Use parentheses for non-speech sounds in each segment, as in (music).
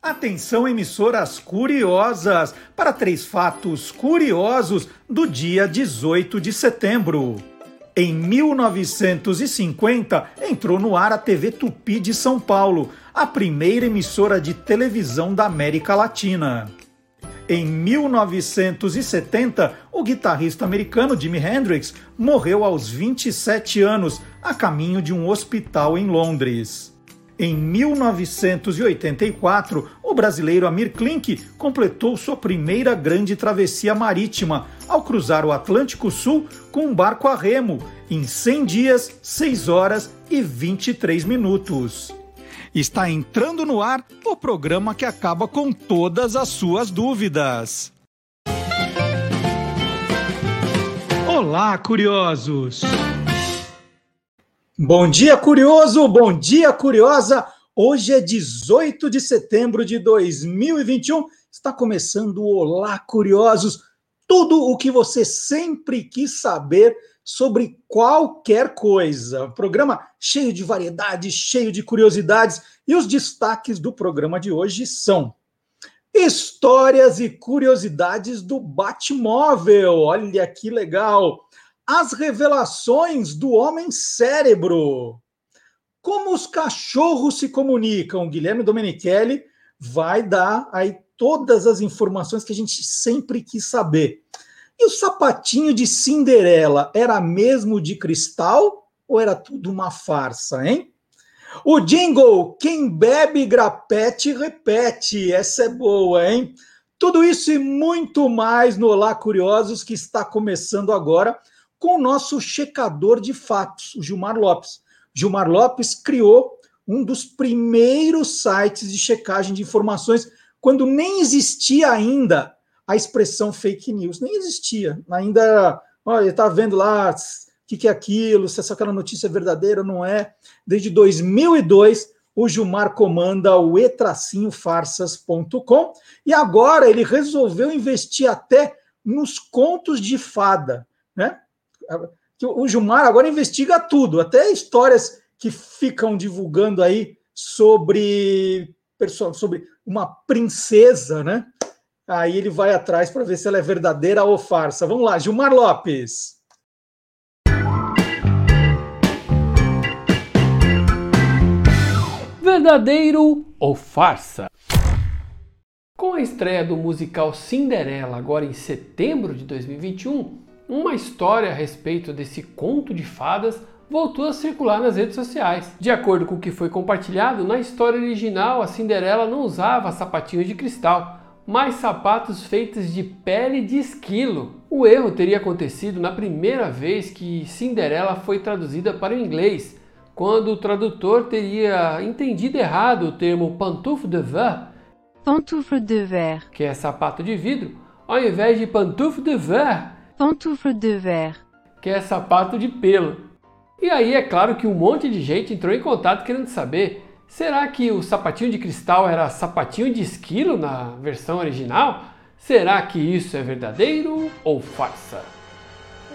Atenção, emissoras curiosas, para três fatos curiosos do dia 18 de setembro. Em 1950, entrou no ar a TV Tupi de São Paulo, a primeira emissora de televisão da América Latina. Em 1970, o guitarrista americano Jimi Hendrix morreu aos 27 anos, a caminho de um hospital em Londres. Em 1984, o brasileiro Amir Klink completou sua primeira grande travessia marítima ao cruzar o Atlântico Sul com um barco a remo em 100 dias, 6 horas e 23 minutos. Está entrando no ar o programa que acaba com todas as suas dúvidas. Olá, curiosos! Bom dia, curioso! Bom dia, curiosa! Hoje é 18 de setembro de 2021. Está começando o Olá, curiosos! Tudo o que você sempre quis saber sobre qualquer coisa. Programa cheio de variedades, cheio de curiosidades. E os destaques do programa de hoje são histórias e curiosidades do Batmóvel. Olha que legal! As revelações do homem cérebro. Como os cachorros se comunicam? Guilherme Domenichelli vai dar aí todas as informações que a gente sempre quis saber. E o sapatinho de Cinderela era mesmo de cristal ou era tudo uma farsa, hein? O jingle, quem bebe grapete repete. Essa é boa, hein? Tudo isso e muito mais no Olá Curiosos que está começando agora com o nosso checador de fatos, o Gilmar Lopes. Gilmar Lopes criou um dos primeiros sites de checagem de informações quando nem existia ainda a expressão fake news, nem existia. Ainda, olha, está vendo lá o que, que é aquilo, se essa aquela notícia é verdadeira ou não é. Desde 2002, o Gilmar comanda o etracinhofarsas.com e agora ele resolveu investir até nos contos de fada, né? O Gilmar agora investiga tudo, até histórias que ficam divulgando aí sobre sobre uma princesa, né? Aí ele vai atrás para ver se ela é verdadeira ou farsa. Vamos lá, Gilmar Lopes. Verdadeiro ou farsa? Com a estreia do musical Cinderela agora em setembro de 2021, uma história a respeito desse conto de fadas voltou a circular nas redes sociais. De acordo com o que foi compartilhado, na história original a Cinderela não usava sapatinhos de cristal, mas sapatos feitos de pele de esquilo. O erro teria acontecido na primeira vez que Cinderela foi traduzida para o inglês, quando o tradutor teria entendido errado o termo pantoufle de verre, pantoufle de verre, que é sapato de vidro, ao invés de pantoufle de verre, pantoufle de verre, que é sapato de pelo. E aí é claro que um monte de gente entrou em contato querendo saber: será que o sapatinho de cristal era sapatinho de esquilo na versão original? Será que isso é verdadeiro ou farsa?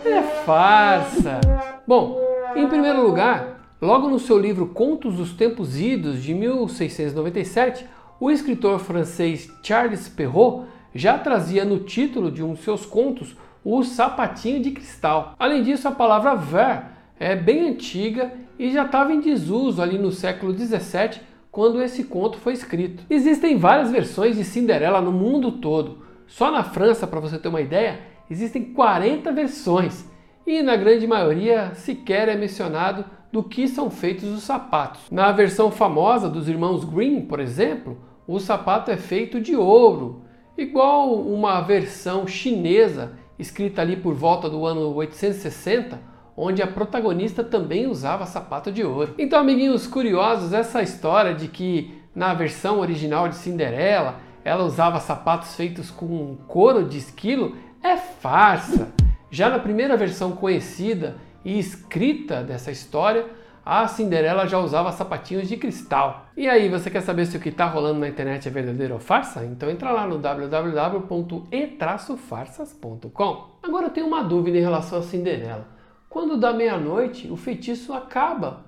É farsa! Bom, em primeiro lugar, logo no seu livro Contos dos Tempos Idos de 1697, o escritor francês Charles Perrault já trazia no título de um de seus contos o sapatinho de cristal. Além disso, a palavra ver é bem antiga e já estava em desuso ali no século 17, quando esse conto foi escrito. Existem várias versões de Cinderela no mundo todo. Só na França, para você ter uma ideia, existem 40 versões e na grande maioria sequer é mencionado do que são feitos os sapatos. Na versão famosa dos irmãos Green, por exemplo, o sapato é feito de ouro, igual uma versão chinesa escrita ali por volta do ano 860, onde a protagonista também usava sapato de ouro. Então, amiguinhos curiosos, essa história de que na versão original de Cinderela ela usava sapatos feitos com couro de esquilo é farsa. Já na primeira versão conhecida e escrita dessa história, a Cinderela já usava sapatinhos de cristal. E aí, você quer saber se o que está rolando na internet é verdadeiro ou farsa? Então entra lá no www.e-farsas.com. Agora eu tenho uma dúvida em relação a Cinderela. Quando dá meia-noite, o feitiço acaba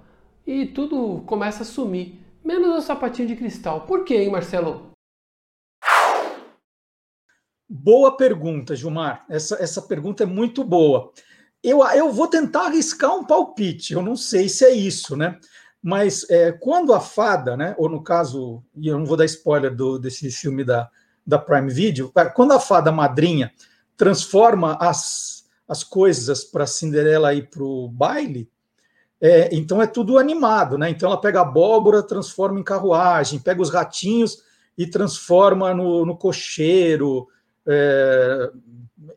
e tudo começa a sumir, menos o sapatinho de cristal. Por quê, hein, Marcelo? Boa pergunta, Gilmar. Essa, essa pergunta é muito boa. Eu, eu vou tentar arriscar um palpite, eu não sei se é isso, né? Mas é, quando a fada, né? Ou no caso, e eu não vou dar spoiler do, desse filme da, da Prime Video, quando a fada madrinha transforma as, as coisas para Cinderela ir para o baile, é, então é tudo animado, né? Então ela pega a abóbora, transforma em carruagem, pega os ratinhos e transforma no, no cocheiro. É,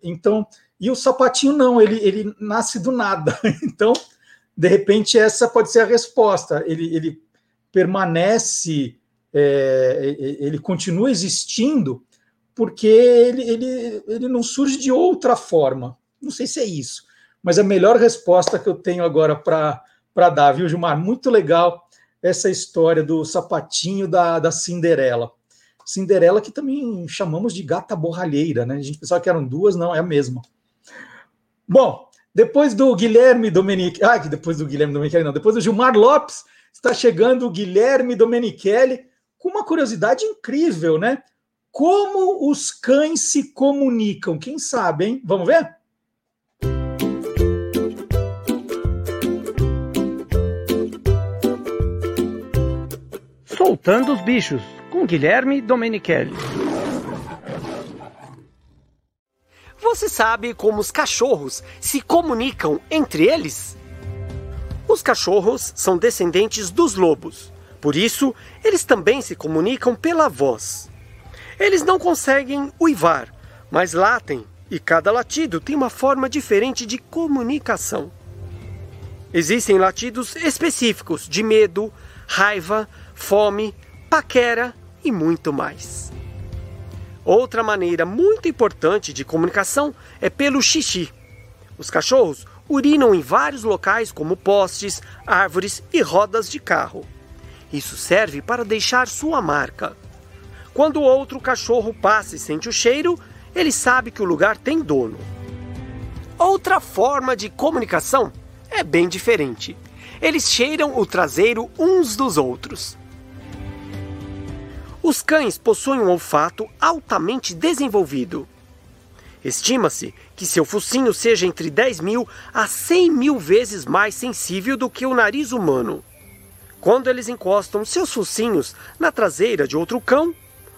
então, e o sapatinho não, ele, ele nasce do nada. (laughs) Então, de repente, essa pode ser a resposta. Ele, ele permanece, é, ele continua existindo porque ele, ele, ele não surge de outra forma. Não sei se é isso, mas a melhor resposta que eu tenho agora para dar, viu, Gilmar? Muito legal essa história do sapatinho da, da Cinderela. Cinderela, que também chamamos de gata borralheira, né? A gente pensava que eram duas, não, é a mesma. Bom, depois do Guilherme Domenichelli, ah, depois do Guilherme Domenichelli, não, depois do Gilmar Lopes, está chegando o Guilherme Domenichelli com uma curiosidade incrível, né? Como os cães se comunicam? Quem sabe, hein? Vamos ver? Soltando os bichos, com Guilherme Domenichelli. Você sabe como os cachorros se comunicam entre eles? Os cachorros são descendentes dos lobos, por isso eles também se comunicam pela voz. Eles não conseguem uivar, mas latem, e cada latido tem uma forma diferente de comunicação. Existem latidos específicos de medo, raiva, fome, paquera e muito mais. Outra maneira muito importante de comunicação é pelo xixi. Os cachorros urinam em vários locais, como postes, árvores e rodas de carro. Isso serve para deixar sua marca. Quando outro cachorro passa e sente o cheiro, ele sabe que o lugar tem dono. Outra forma de comunicação é bem diferente. Eles cheiram o traseiro uns dos outros. Os cães possuem um olfato altamente desenvolvido. Estima-se que seu focinho seja entre 10 mil a 100 mil vezes mais sensível do que o nariz humano. Quando eles encostam seus focinhos na traseira de outro cão,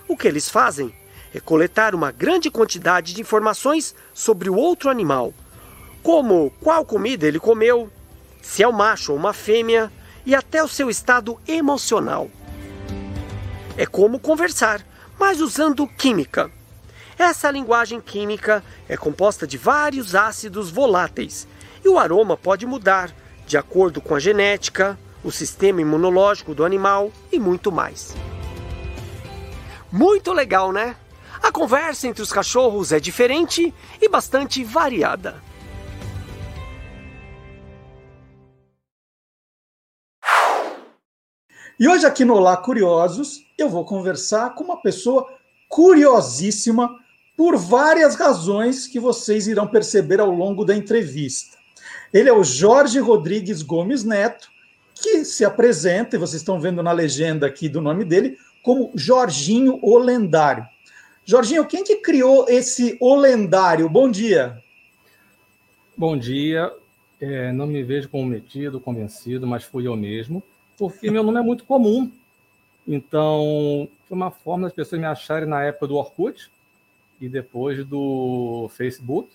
o que eles fazem é coletar uma grande quantidade de informações sobre o outro animal, como qual comida ele comeu, se é um macho ou uma fêmea e até o seu estado emocional. É como conversar, mas usando química. Essa linguagem química é composta de vários ácidos voláteis e o aroma pode mudar de acordo com a genética, o sistema imunológico do animal e muito mais. Muito legal, né? A conversa entre os cachorros é diferente e bastante variada. E hoje aqui no Olá Curiosos, eu vou conversar com uma pessoa curiosíssima por várias razões que vocês irão perceber ao longo da entrevista. Ele é o Jorge Rodrigues Gomes Neto, que se apresenta, e vocês estão vendo na legenda aqui do nome dele, como Jorginho o Lendário. Jorginho, quem que criou esse O Lendário? Bom dia. Bom dia. É, não me vejo como metido, convencido, mas fui eu mesmo, porque meu nome é muito comum. Então, foi uma forma das pessoas me acharem na época do Orkut e depois do Facebook.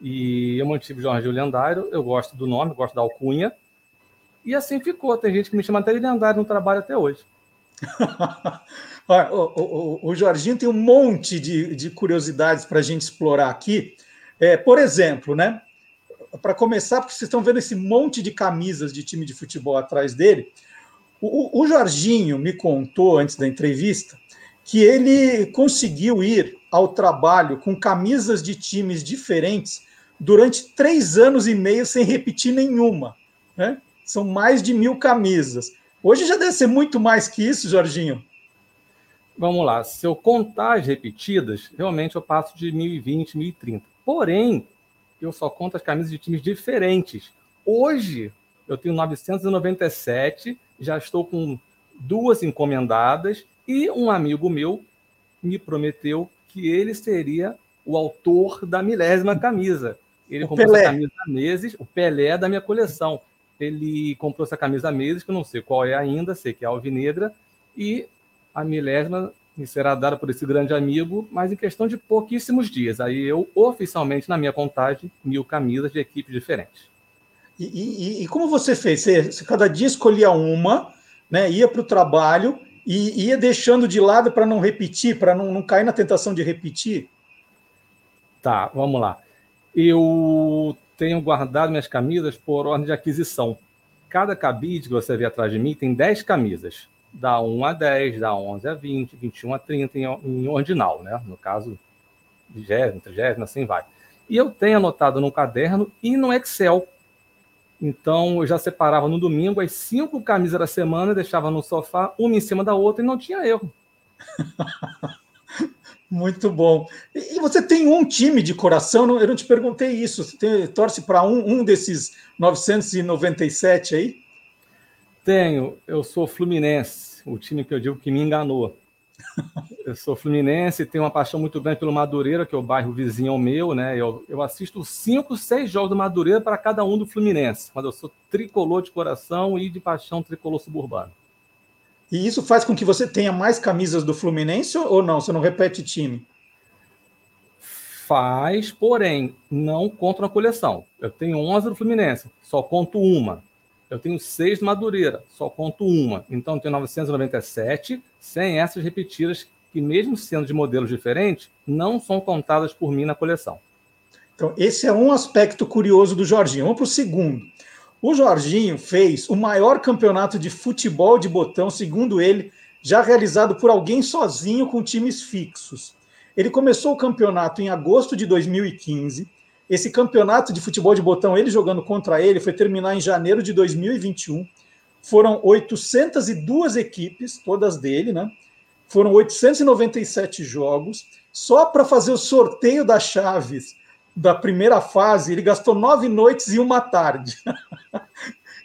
E eu mantive Jorginho Lendário, eu gosto do nome, gosto da alcunha. E assim ficou. Tem gente que me chama até de lendário no trabalho até hoje. (laughs) o, o, o, Jorginho tem um monte de, de curiosidades para a gente explorar aqui. É, por exemplo, né? Para começar, porque vocês estão vendo esse monte de camisas de time de futebol atrás dele. O, o Jorginho me contou antes da entrevista que ele conseguiu ir ao trabalho com camisas de times diferentes durante três anos e meio sem repetir nenhuma. Né? São mais de mil camisas. Hoje já deve ser muito mais que isso, Jorginho. Vamos lá. Se eu contar as repetidas, realmente eu passo de 1020, 1030. Porém, eu só conto as camisas de times diferentes. Hoje, eu tenho 997, já estou com duas encomendadas e um amigo meu me prometeu que ele seria o autor da milésima camisa. Ele O comprou Pelé. essa camisa há meses, o Pelé da minha coleção. Ele comprou essa camisa há meses, que eu não sei qual é ainda, sei que é alvinegra, e a milésima me será dada por esse grande amigo, mas em questão de pouquíssimos dias. Aí eu, oficialmente, na minha contagem, mil camisas de equipes diferentes. E, e- e como você fez? Você, você cada dia escolhia uma, né? Ia para o trabalho e ia deixando de lado para não repetir, para não, não cair na tentação de repetir. Tá, vamos lá. Eu tenho guardado minhas camisas por ordem de aquisição. Cada cabide que você vê atrás de mim tem 10 camisas. Da 1 a 10, da 11 a 20, 21 a 30 em, em ordinal, né? No caso, 20, 30, assim vai. E eu tenho anotado no caderno e no Excel. Então, eu já separava no domingo as cinco camisas da semana, deixava no sofá, uma em cima da outra e não tinha erro. (laughs) Muito bom. E você tem um time de coração? Eu não te perguntei isso. Você tem- torce para um, um desses 997 aí? Tenho, eu sou Fluminense, o time que eu digo que me enganou. Eu sou Fluminense, tenho uma paixão muito grande pelo Madureira, que é o bairro vizinho ao meu, né? Eu, eu assisto cinco, seis jogos do Madureira para cada um do Fluminense, mas eu sou tricolor de coração e de paixão tricolor suburbano. E isso faz com que você tenha mais camisas do Fluminense ou não? Você não repete time? Faz, porém, não conto na coleção. Eu tenho 11 do Fluminense, só conto uma. Eu tenho seis do Madureira, só conto uma. Então, eu tenho 997, sem essas repetidas, que mesmo sendo de modelos diferentes, não são contadas por mim na coleção. Então, esse é um aspecto curioso do Jorginho. Vamos para o segundo. O Jorginho fez o maior campeonato de futebol de botão, segundo ele, já realizado por alguém sozinho com times fixos. Ele começou o campeonato em agosto de 2015. Esse campeonato de futebol de botão, ele jogando contra ele, foi terminar em janeiro de 2021. Foram 802 equipes, todas dele, né? Foram 897 jogos. Só para fazer o sorteio das chaves da primeira fase, ele gastou nove noites e uma tarde. (laughs)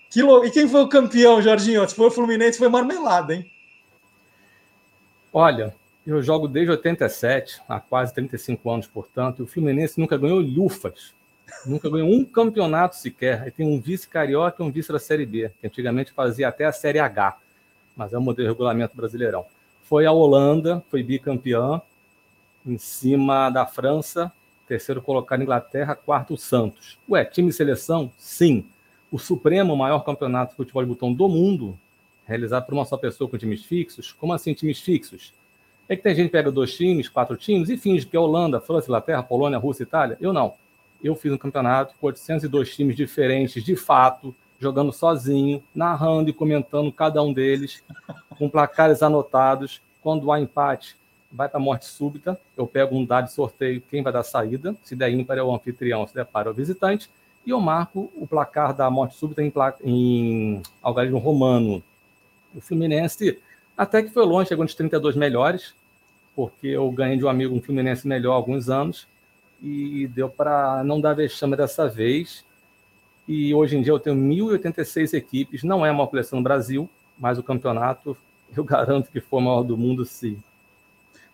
Que lou- E quem foi o campeão, Jorginho? Se foi o Fluminense, foi marmelada, hein? Olha, eu jogo desde 87, há quase 35 anos, portanto, e o Fluminense nunca ganhou lufas. Nunca ganhou um campeonato sequer. Aí tem um vice carioca e um vice da Série B, que antigamente fazia até a Série H, mas é o modelo de regulamento brasileirão. Foi a Holanda, foi bicampeã, em cima da França, terceiro colocado Inglaterra, quarto Santos. Ué, time de seleção? Sim. O Supremo, o maior campeonato de futebol de botão do mundo, realizado por uma só pessoa com times fixos. Como assim times fixos? É que tem gente que pega dois times, quatro times e finge que é Holanda, França, Inglaterra, Polônia, Rússia, Itália. Eu não. Eu fiz um campeonato com 802 times diferentes, de fato, jogando sozinho, narrando e comentando cada um deles, com placares anotados. Quando há empate, vai para a morte súbita. Eu pego um dado de sorteio, quem vai dar saída. Se der ímpar é o anfitrião, se der par é o visitante. E eu marco o placar da morte súbita em, em algarismo romano. O Fluminense até que foi longe, chegou nos 32 melhores, porque eu ganhei de um amigo um Fluminense melhor há alguns anos e deu para não dar vexame dessa vez. E hoje em dia eu tenho 1.086 equipes, não é a maior coleção no Brasil, mas o campeonato eu garanto que foi o maior do mundo, sim.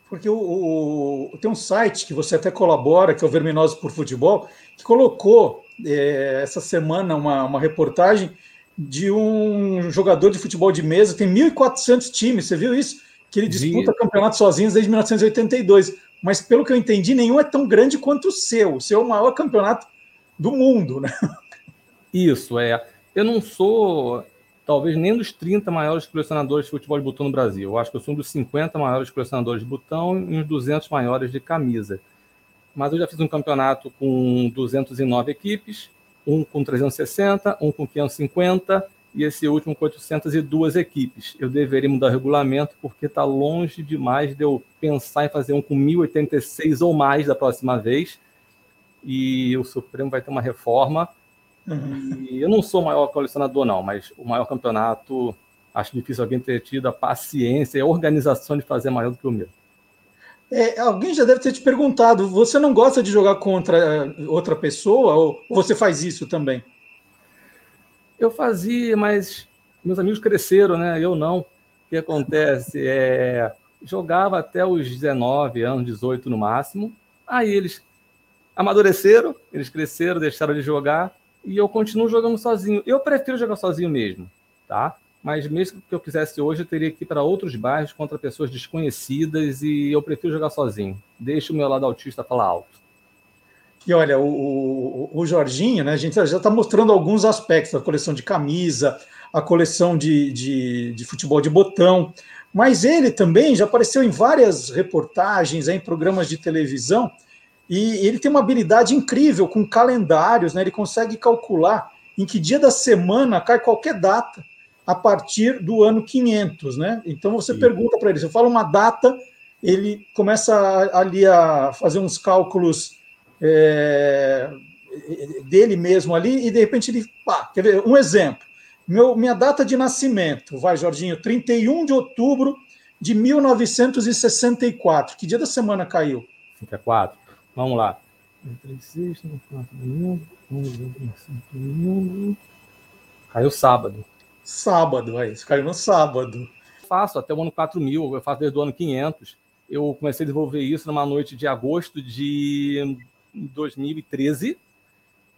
Porque o, o- tem um site que você até colabora, que é o Verminosos por Futebol, que colocou é, essa semana uma, uma reportagem de um jogador de futebol de mesa, tem 1.400 times, você viu isso? Que ele disputa campeonatos sozinhos desde 1982. Mas pelo que eu entendi, nenhum é tão grande quanto o seu. O seu é o maior campeonato do mundo, né? Isso, é. Eu não sou, talvez, nem dos 30 maiores colecionadores de futebol de botão no Brasil. Eu acho que eu sou um dos 50 maiores colecionadores de botão e uns 200 maiores de camisa. Mas eu já fiz um campeonato com 209 equipes, um com 360, um com 550 e esse último com 802 equipes. Eu deveria mudar o regulamento porque está longe demais de eu pensar em fazer um com 1086 ou mais da próxima vez. E o Supremo vai ter uma reforma e eu não sou o maior colecionador, não, mas o maior campeonato, acho difícil alguém ter tido a paciência e a organização de fazer maior do que o meu. É, alguém já deve ter te perguntado: você não gosta de jogar contra é, outra pessoa ou você faz isso também? Eu fazia, mas meus amigos cresceram, né? Eu não. O que acontece? É, jogava até os 19 anos, 18 no máximo. Aí eles amadureceram, eles cresceram, deixaram de jogar e eu continuo jogando sozinho. Eu prefiro jogar sozinho mesmo, tá? Mas mesmo que eu quisesse hoje, eu teria que ir para outros bairros contra pessoas desconhecidas e eu prefiro jogar sozinho. Deixa o meu lado autista falar alto. E olha, o, o, o Jorginho, né? A gente já está mostrando alguns aspectos da coleção de camisa, a coleção de, de, de, futebol de botão, mas ele também já apareceu em várias reportagens, em programas de televisão, e ele tem uma habilidade incrível com calendários, né? Ele consegue calcular em que dia da semana cai qualquer data a partir do ano 500, né? Então você Sim. pergunta para ele, você fala uma data, ele começa ali a fazer uns cálculos é, dele mesmo ali e de repente ele, pá, quer ver um exemplo? Meu, minha data de nascimento, vai Jorginho, 31 de outubro de 1964. Que dia da semana caiu? 54. Vamos lá. Caiu sábado. Sábado, é isso. Caiu no sábado. Faço até o ano 4000, eu faço desde o ano 500. Eu comecei a desenvolver isso numa noite de agosto de 2013.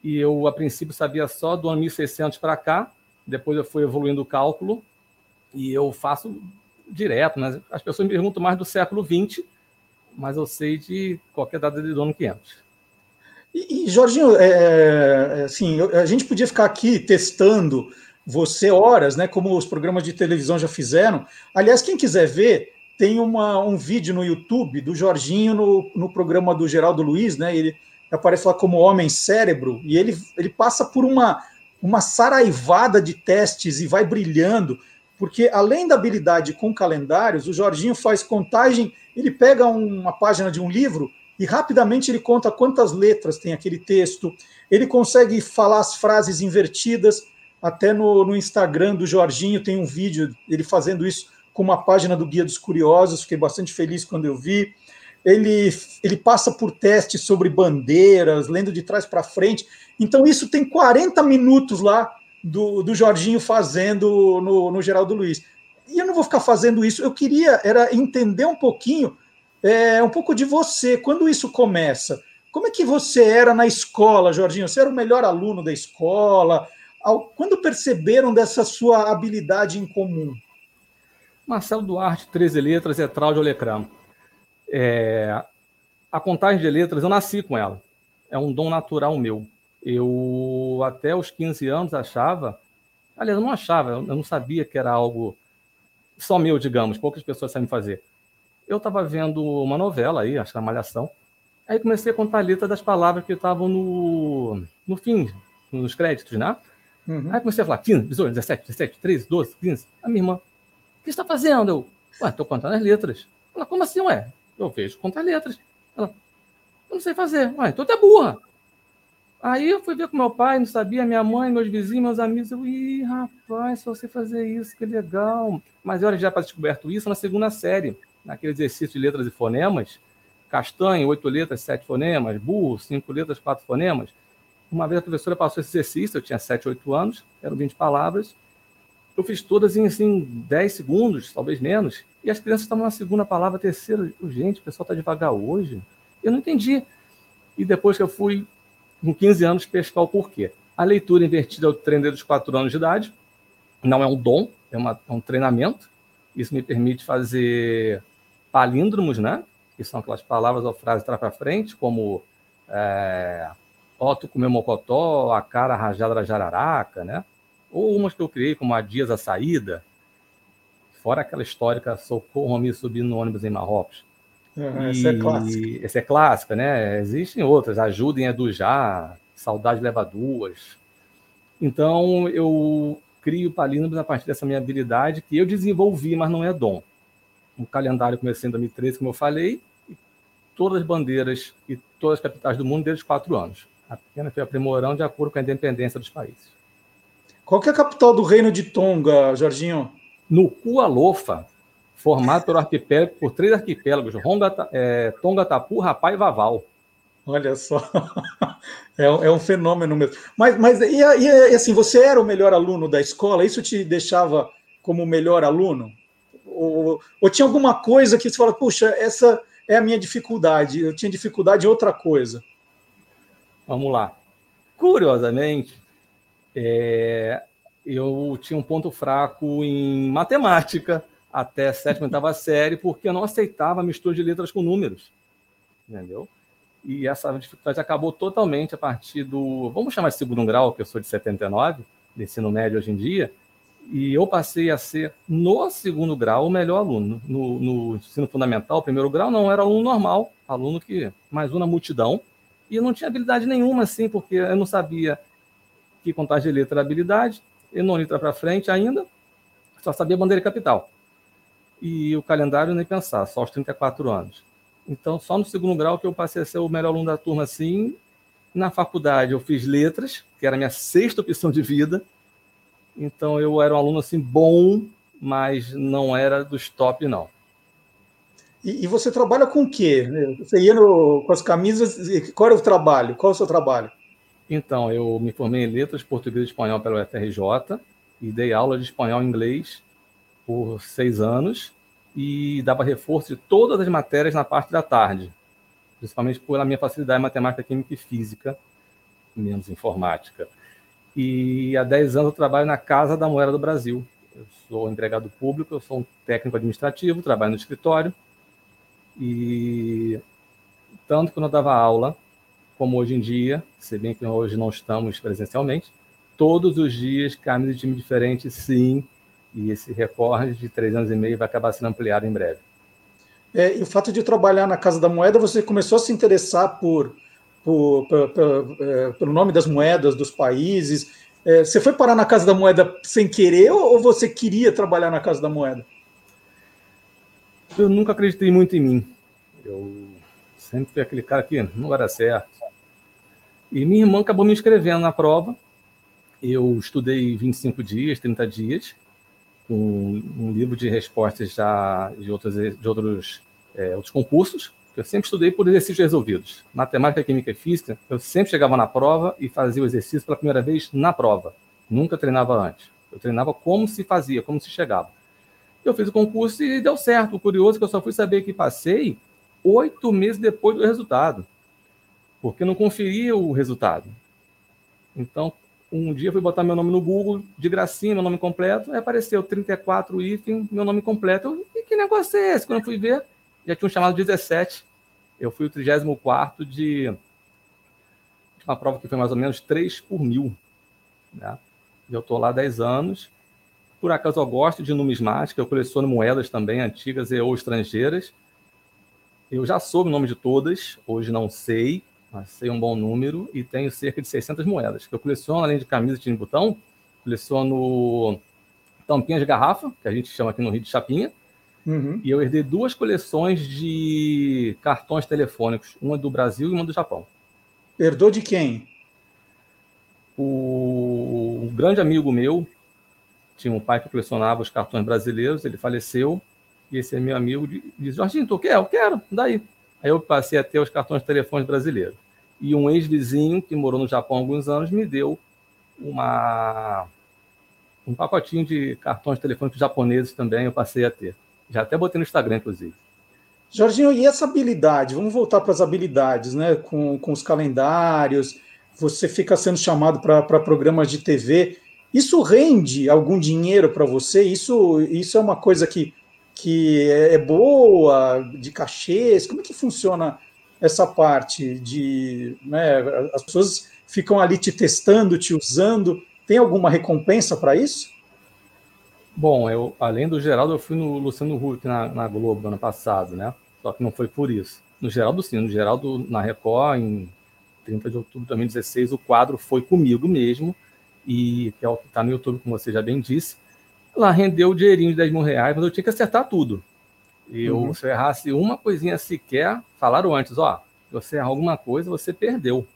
E eu, a princípio, sabia só do ano 1600 para cá. Depois eu fui evoluindo o cálculo. E eu faço direto. Né? As pessoas me perguntam mais do século 20 mas eu sei de qualquer data de dono 500. E, e Jorginho, é, é, assim, a gente podia ficar aqui testando você horas, né? Como os programas de televisão já fizeram. Aliás, quem quiser ver, tem uma, um vídeo no YouTube do Jorginho no, no programa do Geraldo Luiz, né? Ele aparece lá como homem cérebro e ele, ele passa por uma, uma saraivada de testes e vai brilhando, porque além da habilidade com calendários, o Jorginho faz contagem ele pega uma página de um livro e rapidamente ele conta quantas letras tem aquele texto, ele consegue falar as frases invertidas, até no, no Instagram do Jorginho tem um vídeo ele fazendo isso com uma página do Guia dos Curiosos, fiquei bastante feliz quando eu vi. Ele, ele passa por testes sobre bandeiras, lendo de trás para frente. Então, isso tem 40 minutos lá do, do Jorginho fazendo no, no Geraldo Luiz e eu não vou ficar fazendo isso. Eu queria era entender um pouquinho, é, um pouco de você. Quando isso começa? Como é que você era na escola, Jorginho? Você era o melhor aluno da escola? Quando perceberam dessa sua habilidade em comum? Marcelo Duarte, 13 letras, é Trau de Olecramo. É, a contagem de letras, eu nasci com ela. É um dom natural meu. Eu, até os 15 anos, achava. Aliás, eu não achava, eu não sabia que era algo só meu, digamos, poucas pessoas sabem fazer. Eu estava vendo uma novela aí, acho que era Malhação, aí comecei a contar a letra das palavras que estavam no, no fim, nos créditos, né? Uhum. Aí comecei a falar 15, 18, 17, 17, 13, 12, 15. A minha irmã, que está fazendo? Eu, ué, estou contando as letras. Ela, como assim, ué? Eu vejo contar letras. Ela, eu não sei fazer. Ué, então tu é burra. Aí eu fui ver com meu pai, não sabia, minha mãe, meus vizinhos, meus amigos. Eu, ih, rapaz, só sei fazer isso, que legal. Mas olha, já para descoberto isso na segunda série, naquele exercício de letras e fonemas. Castanho, oito letras, sete fonemas. Burro, cinco letras, quatro fonemas. Uma vez a professora passou esse exercício, eu tinha sete, oito anos, eram 20 palavras. Eu fiz todas em assim, 10 segundos, talvez menos. E as crianças estavam na segunda palavra, terceira. Gente, o pessoal está devagar hoje. Eu não entendi. E depois que eu fui com 15 anos, pescar o porquê. A leitura invertida o treino dos 4 anos de idade. Não é um dom, é, uma, é um treinamento. Isso me permite fazer palíndromos, né? Que são aquelas palavras ou frases para frente, como é, Otto comeu mocotó, a cara rajada da jararaca, né? Ou umas que eu criei, como a Dias a Saída, fora aquela histórica Socorro-me subir no ônibus em Marrocos. Uhum, essa é clássica. Essa é clássica, né? Existem outras, Ajudem a do Já, Saudade leva duas. Então, eu crio palíndromos a partir dessa minha habilidade que eu desenvolvi, mas não é dom. O calendário comecei em 2013, como eu falei, e todas as bandeiras e todas as capitais do mundo desde os quatro anos. Apenas foi aprimorando de acordo com a independência dos países. Qual que é a capital do reino de Tonga, Jorginho? No Kualofa, formado pelo arquipélago por três arquipélagos: Ronga, é, Tonga, Tapu, Rapá e Vaval. Olha só, (laughs) é, é, um fenômeno mesmo. Mas, mas e, e, assim, você era o melhor aluno da escola? Isso te deixava como o melhor aluno? ou, ou, tinha alguma coisa que você fala, puxa, essa é a minha dificuldade, eu tinha dificuldade em outra coisa? Vamos lá. Curiosamente, é, eu tinha um ponto fraco em matemática até sétima, oitava (laughs) série, porque eu não aceitava a mistura de letras com números. Entendeu? E essa dificuldade acabou totalmente a partir do, vamos chamar de segundo grau, que eu sou de 79, de ensino médio hoje em dia, e eu passei a ser, no segundo grau, o melhor aluno. No, no ensino fundamental, primeiro grau, não era aluno normal, aluno que mais uma multidão, e eu não tinha habilidade nenhuma, assim, porque eu não sabia que contagem de letra era habilidade, eu não letra para frente ainda, só sabia bandeira e capital. E o calendário nem pensar, só aos 34 anos. Então, só no segundo grau que eu passei a ser o melhor aluno da turma, assim. Na faculdade, eu fiz letras, que era a minha sexta opção de vida, então eu era um aluno assim bom, mas não era dos top, não. E, e você trabalha com o quê? Você ia no, com as camisas. Qual era o trabalho? Qual é o seu trabalho? Então, eu me formei em letras português e espanhol pela UFRJ e dei aula de espanhol e inglês por seis anos e dava reforço de todas as matérias na parte da tarde, principalmente pela minha facilidade em matemática, química e física, menos informática. E há 10 anos eu trabalho na Casa da Moeda do Brasil. Eu sou empregado público, eu sou um técnico administrativo, trabalho no escritório. E tanto quando eu dava aula, como hoje em dia, se bem que hoje não estamos presencialmente, todos os dias, camisa de time diferente, sim. E esse recorde de três anos e meio vai acabar sendo ampliado em breve. É, e o fato de trabalhar na Casa da Moeda, você começou a se interessar por por, por, por, é, pelo nome das moedas dos países. É, você foi parar na Casa da Moeda sem querer ou você queria trabalhar na Casa da Moeda? Eu nunca acreditei muito em mim. Eu sempre fui aquele cara que não vai dar certo. E minha irmã acabou me inscrevendo na prova. Eu estudei 25 dias, 30 dias, com um livro de respostas já de outros, de outros, é, outros concursos eu sempre estudei por exercícios resolvidos. Matemática, química e física, eu sempre chegava na prova e fazia o exercício pela primeira vez na prova. Nunca treinava antes. Eu treinava como se fazia, como se chegava. Eu fiz o concurso e deu certo. O curioso é que eu só fui saber que passei oito meses depois do resultado, porque não conferia o resultado. Então, um dia fui botar meu nome no Google, de gracinha, meu nome completo, aí apareceu 34 hífen, meu nome completo. E que negócio é esse? Quando eu fui ver, já tinha um chamado 17. Eu fui o 34 de, de uma prova que foi mais ou menos 3 por mil. Né? Eu estou lá há 10 anos. Por acaso eu gosto de numismática, eu coleciono moedas também, antigas e ou estrangeiras. Eu já soube o nome de todas, hoje não sei, mas sei um bom número e tenho cerca de 600 moedas. Eu coleciono, além de camisa de botão, coleciono tampinhas de garrafa, que a gente chama aqui no Rio de chapinha, Uhum. E eu herdei duas coleções de cartões telefônicos, uma do Brasil e uma do Japão. Herdou de quem? O... Um grande amigo meu tinha um pai que colecionava os cartões brasileiros, ele faleceu, e esse meu amigo disse, Jorginho, tu quer? Eu quero, daí. Aí eu passei a ter os cartões de telefone brasileiros. E um ex-vizinho que morou no Japão há alguns anos me deu uma um pacotinho de cartões telefônicos japoneses também, eu passei a ter. Já até botei no Instagram, inclusive. Jorginho, e essa habilidade? Vamos voltar para as habilidades, né? Com, com os calendários, você fica sendo chamado para programas de TV. Isso rende algum dinheiro para você? Isso, isso é uma coisa que, que é boa, de cachês? Como é que funciona essa parte de. Né, as pessoas ficam ali te testando, te usando. Tem alguma recompensa para isso? Bom, eu, além do Geraldo, eu fui no Luciano Huck na, na Globo ano passado, né? Só que não foi por isso. No Geraldo, sim. No Geraldo, na Record, em 30 de outubro de 2016, o quadro foi comigo mesmo, e que é o que está no YouTube, como você já bem disse. Lá rendeu o dinheirinho de 10 mil reais, mas eu tinha que acertar tudo. E eu, uhum. se eu errasse uma coisinha sequer, falaram antes, ó, se você errar alguma coisa, você perdeu.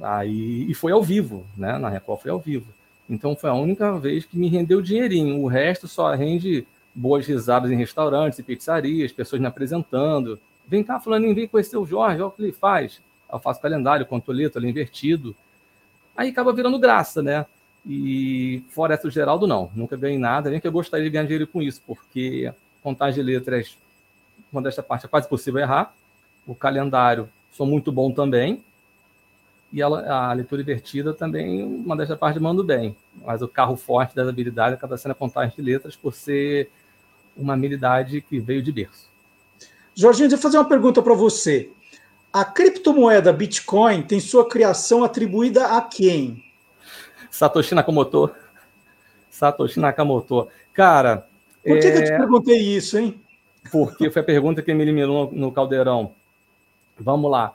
Aí, e foi ao vivo, né? Na Record foi ao vivo. Então foi a única vez que me rendeu dinheirinho. O resto só rende boas risadas em restaurantes e pizzarias, pessoas me apresentando. Vem cá, fulaninho, vem conhecer o Jorge, olha o que ele faz. Eu faço calendário, contoleto ali invertido. Aí acaba virando graça, né? E fora essa do Geraldo, não. Nunca ganhei nada, nem que eu gostaria de ganhar dinheiro com isso, porque contagem de letras, uma desta parte é quase possível errar. O calendário, sou muito bom também. E a, a leitura invertida também, uma desta parte, mando bem. Mas o carro forte das habilidades acaba sendo a contagem de letras, por ser uma habilidade que veio de berço. Jorginho, deixa eu fazer uma pergunta para você. A criptomoeda Bitcoin tem sua criação atribuída a quem? Satoshi Nakamoto. Satoshi Nakamoto. Cara. Por que, é... que eu te é, perguntei isso, hein? Porque foi a pergunta que me eliminou no caldeirão. Vamos lá.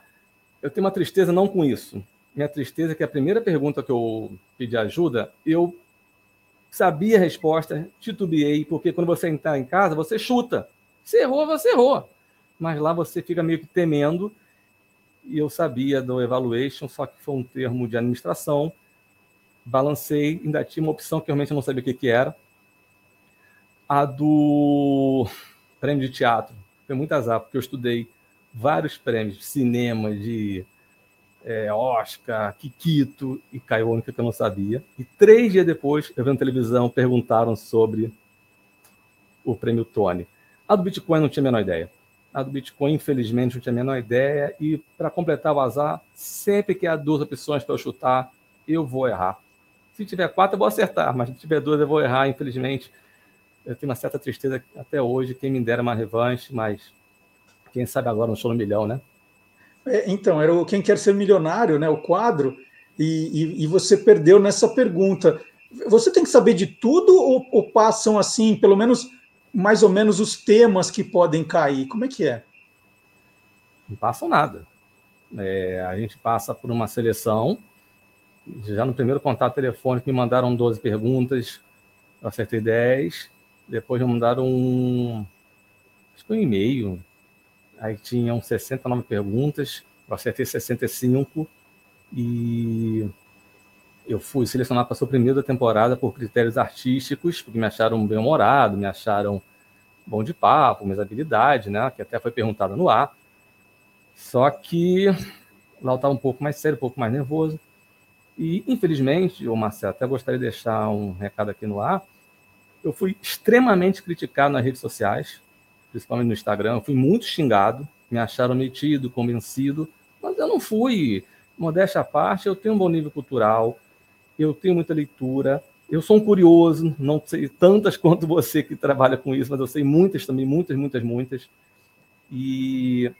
Eu tenho uma tristeza não com isso. Minha tristeza é que a primeira pergunta que eu pedi ajuda, eu sabia a resposta, titubeei, porque quando você entrar em casa, você chuta. Se errou, você errou. Mas lá você fica meio que temendo. E eu sabia do evaluation, só que foi um termo de administração balancei, ainda tinha uma opção que realmente eu não sabia o que, que era. A do prêmio de teatro. Foi muito azar, porque eu estudei vários prêmios de cinema, de é, Oscar, Kikito, e caiu a única que eu não sabia. E três dias depois, eu vi na televisão, perguntaram sobre o prêmio Tony. A do Bitcoin não tinha a menor ideia. A do Bitcoin, infelizmente, não tinha a menor ideia. E para completar o azar, sempre que há duas opções para eu chutar, eu vou errar. Se tiver quatro, eu vou acertar, mas se tiver duas, eu vou errar, infelizmente. Eu tenho uma certa tristeza até hoje. Quem me dera uma revanche, mas quem sabe agora não sou no milhão, né? É, então, era o Quem Quer Ser Milionário, né? O quadro, e, e, e, você perdeu nessa pergunta. Você tem que saber de tudo ou, ou, passam assim, pelo menos mais ou menos os temas que podem cair? Como é que é? Não passam nada. É, a gente passa por uma seleção já no primeiro contato telefônico me mandaram 12 perguntas, eu acertei 10. Depois me mandaram um, acho que um e-mail. Aí tinham 69 perguntas, eu acertei 65 e eu fui selecionado para ser o primeiro da temporada por critérios artísticos, porque me acharam bem-humorado, me acharam bom de papo, minhas habilidades, né? Que até foi perguntado no ar. Só que lá eu estava um pouco mais sério, um pouco mais nervoso. E, infelizmente, o Marcelo, até gostaria de deixar um recado aqui no ar. Eu fui extremamente criticado nas redes sociais, principalmente no Instagram. Eu fui muito xingado, me acharam metido, convencido, mas eu não fui. Modéstia à parte, eu tenho um bom nível cultural, eu tenho muita leitura, eu sou um curioso, não sei tantas (laughs) quanto você que trabalha com isso, mas eu sei muitas também, muitas, muitas, muitas. E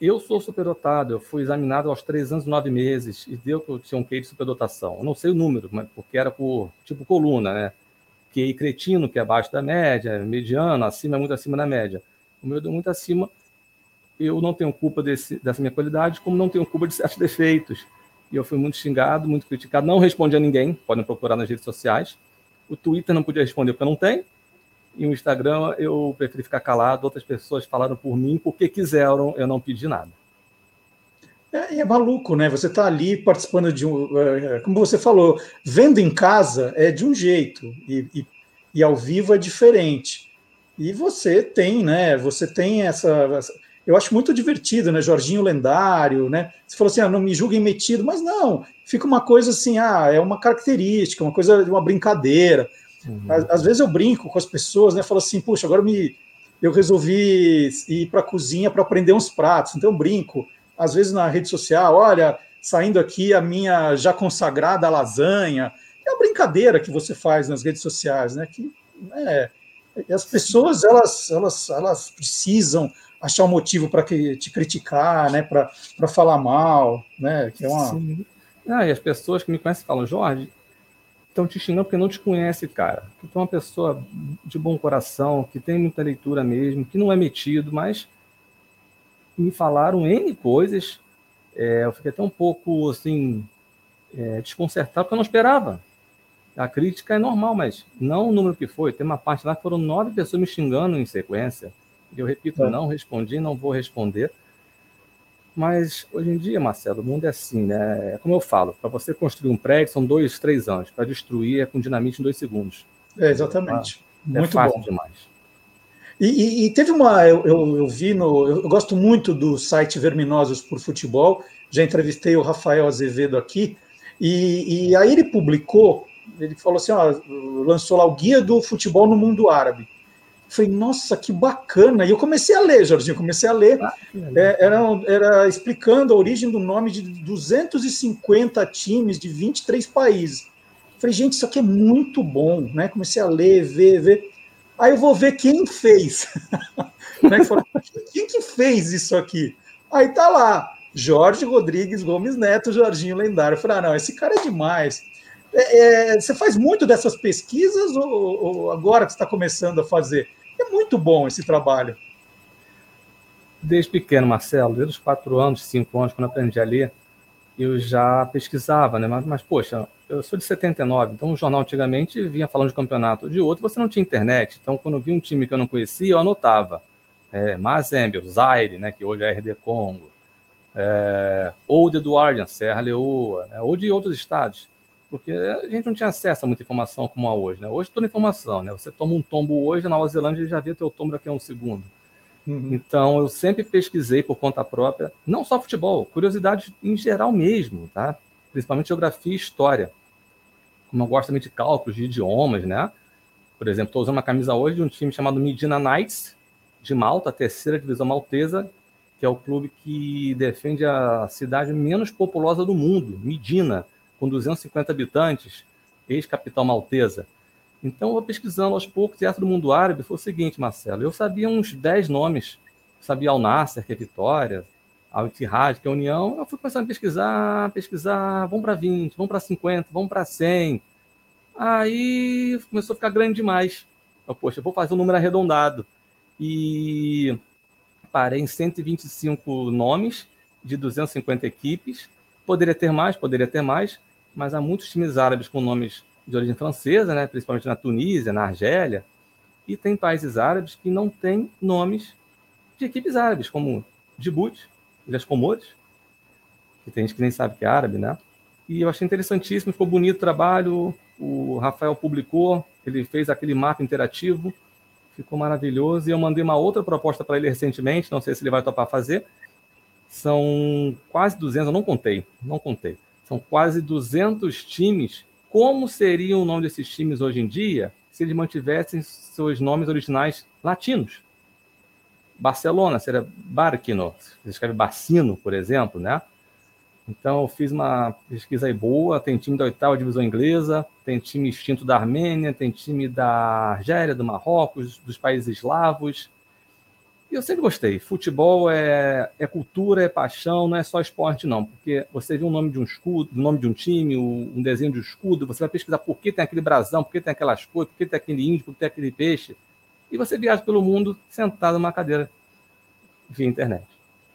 eu sou superdotado, eu fui examinado aos três anos e nove meses e deu que eu tinha um QI de superdotação. Eu não sei o número, mas porque era por tipo coluna, né? QI cretino, que é abaixo da média, mediano, acima muito acima da média. O meu deu muito acima. Eu não tenho culpa desse, dessa minha qualidade, como não tenho culpa de certos defeitos. E eu fui muito xingado, muito criticado. Não respondi a ninguém, podem procurar nas redes sociais. O Twitter não podia responder porque não tenho. E o Instagram eu preferi ficar calado, outras pessoas falaram por mim porque quiseram, eu não pedi nada. É, é maluco, né? Você está ali participando de um. É, é, como você falou, vendo em casa é de um jeito, e, e, e, ao vivo é diferente. E você tem, né? Você tem essa, essa. Eu acho muito divertido, né? Jorginho Lendário, né? Você falou assim, ah, não me julguem metido, mas não, fica uma coisa assim, ah, é uma característica, uma coisa, uma brincadeira. Uhum. Às, às, vezes eu brinco com as pessoas, né? Falo assim, puxa, agora me, eu resolvi ir para a cozinha para aprender uns pratos, então eu brinco. Às vezes na rede social, olha, saindo aqui a minha já consagrada lasanha. É uma brincadeira que você faz nas redes sociais, né? Que, né, as pessoas elas, elas, elas precisam achar um motivo para te criticar, né? Para falar mal, né? Que é uma... Sim. Ah, e as pessoas que me conhecem falam, Jorge, estão te xingando porque não te conhece, cara. Que tu é uma pessoa de bom coração, que tem muita leitura mesmo, que não é metido, mas me falaram N coisas. É, eu fiquei até um pouco, assim, é, desconcertado, porque eu não esperava. A crítica é normal, mas não o número que foi. Tem uma parte lá que foram nove pessoas me xingando em sequência. E eu repito, é. não respondi, não vou responder. Mas hoje em dia, Marcelo, o mundo é assim, né? É como eu falo, para você construir um prédio são dois, três anos. Para destruir é com dinamite em dois segundos. É, exatamente. Ah, Muito é fácil bom. demais. E, e, e, teve uma. Eu, eu, eu, vi no. Eu gosto muito do site Verminosos por Futebol. Já entrevistei o Rafael Azevedo aqui. E, e aí ele publicou. Ele falou assim: ó, lançou lá o Guia do Futebol no Mundo Árabe. Falei, nossa, que bacana. E eu comecei a ler, Jorginho, comecei a ler. Ah, é, era, era explicando a origem do nome de 250 times de 23 países. Falei, gente, isso aqui é muito bom, né? Comecei a ler, ver, ver. Aí eu vou ver quem fez. (laughs) né? quem que fez isso aqui? Aí tá lá, Jorge Rodrigues Gomes Neto, Jorginho Lendário. Eu falei, ah, não, esse cara é demais. É, é, você faz muito dessas pesquisas ou, ou agora que está começando a fazer? É muito bom esse trabalho. Desde pequeno, Marcelo, desde os quatro anos, cinco anos, quando aprendi a ler, eu já pesquisava, né? Mas, mas, poxa, eu sou de 79, então o jornal antigamente vinha falando de campeonato de outro, você não tinha internet. Então, quando eu vi um time que eu não conhecia, eu anotava. É, Mazembe, Zaire, né, que hoje é RD Congo, é, ou de Eduardian, Serra Leoa, né, ou de outros estados porque a gente não tinha acesso a muita informação como há hoje. Né? Hoje toda informação, né? Você toma um tombo hoje, na Nova Zelândia já vê teu tombo daqui a um segundo. Uhum. Então eu sempre pesquisei por conta própria, não só futebol, curiosidade em geral mesmo, tá? Principalmente geografia e história. Como eu gosto também de cálculos, de idiomas, né? Por exemplo, estou usando uma camisa hoje de um time chamado Medina Knights, de Malta, a terceira divisão maltesa, que é o clube que defende a cidade menos populosa do mundo, Medina com 250 habitantes, ex-capital maltesa. Então, eu vou pesquisando aos poucos, e do mundo árabe foi o seguinte, Marcelo, eu sabia uns 10 nomes, sabia Al-Nasser, que é Vitória, Al-Ittihad, que é União, eu fui começando a pesquisar, pesquisar, vamos para 20, vamos para 50, vamos para 100. Aí começou a ficar grande demais. Eu, poxa, eu vou fazer um número arredondado. E parei em 125 nomes de 250 equipes. Poderia ter mais, poderia ter mais, mas há muitos times árabes com nomes de origem francesa, né, principalmente na Tunísia, na Argélia, e tem países árabes que não têm nomes de equipes árabes, como Djibouti, Ilhas Comores, que tem gente que nem sabe que é árabe, né? E eu achei interessantíssimo, ficou bonito o trabalho, o Rafael publicou, ele fez aquele mapa interativo, ficou maravilhoso, e eu mandei uma outra proposta para ele recentemente, não sei se ele vai topar fazer, são quase 200, eu não contei, não contei, são quase 200 times. Como seria o nome desses times hoje em dia se eles mantivessem seus nomes originais latinos? Barcelona seria Barquino, se escreve Bacino, por exemplo, né? Então, eu fiz uma pesquisa aí boa. Tem time da oitava divisão inglesa, tem time extinto da Armênia, tem time da Argélia, do Marrocos, dos países eslavos, e eu sempre gostei. Futebol é, é cultura, é paixão, não é só esporte, não. Porque você vê o nome de um escudo, o nome de um time, um desenho de um escudo, você vai pesquisar por que tem aquele brasão, por que tem aquelas cores, por que tem aquele índio, por que tem aquele peixe. E você viaja pelo mundo sentado numa cadeira via internet.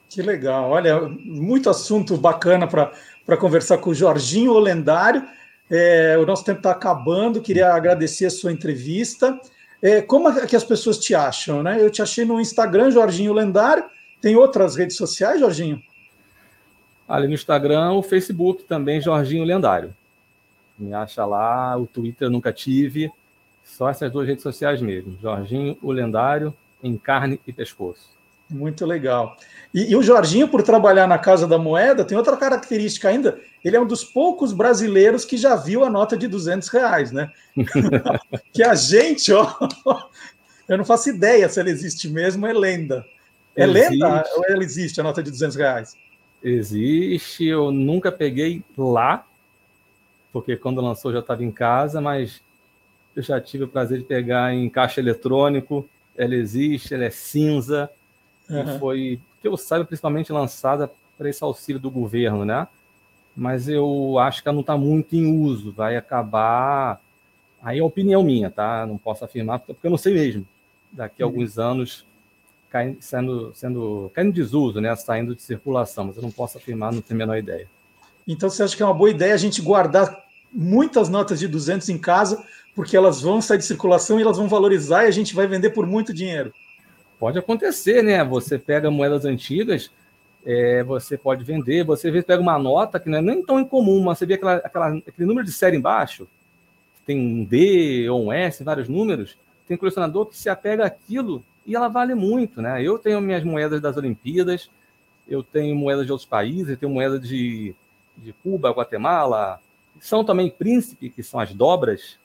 Que legal. Olha, muito assunto bacana para conversar com o Jorginho, o lendário. É, o nosso tempo está acabando. Queria agradecer a sua entrevista. É, como é que as pessoas te acham, né? Eu te achei no Instagram, Jorginho Lendário. Tem outras redes sociais, Jorginho? Ali no Instagram, o Facebook também, Jorginho Lendário. Me acha lá, o Twitter nunca tive. Só essas duas redes sociais mesmo. Jorginho, o Lendário, em carne e pescoço. Muito legal. E, e, o Jorginho, por trabalhar na Casa da Moeda, tem outra característica ainda. Ele é um dos poucos brasileiros que já viu a nota de 200 reais, né? (laughs) que a gente, ó, (laughs) eu não faço ideia se ela existe mesmo, é lenda. É existe. lenda ou ela existe, a nota de 200 reais? Existe, eu nunca peguei lá, porque quando lançou já estava em casa, mas eu já tive o prazer de pegar em caixa eletrônico. Ela existe, ela é cinza, Uhum. foi, que eu saiba, principalmente lançada para esse auxílio do governo, né? Mas eu acho que ela não está muito em uso, vai acabar. Aí é opinião minha, tá? Não posso afirmar, porque eu não sei mesmo. Daqui a uhum. alguns anos caindo, sendo, sendo, caindo em desuso, né? Saindo de circulação, mas eu não posso afirmar, não tenho a menor ideia. Então você acha que é uma boa ideia a gente guardar muitas notas de 200 em casa, porque elas vão sair de circulação e elas vão valorizar e a gente vai vender por muito dinheiro? Pode acontecer, né? Você pega moedas antigas, é, você pode vender, você às vezes pega uma nota que não é nem tão incomum, mas você vê aquela, aquela, aquele número de série embaixo, tem um D ou um S, vários números, tem colecionador que se apega àquilo e ela vale muito, né? Eu tenho minhas moedas das Olimpíadas, eu tenho moedas de outros países, eu tenho moedas de, de Cuba, Guatemala, são também príncipe, que são as dobras,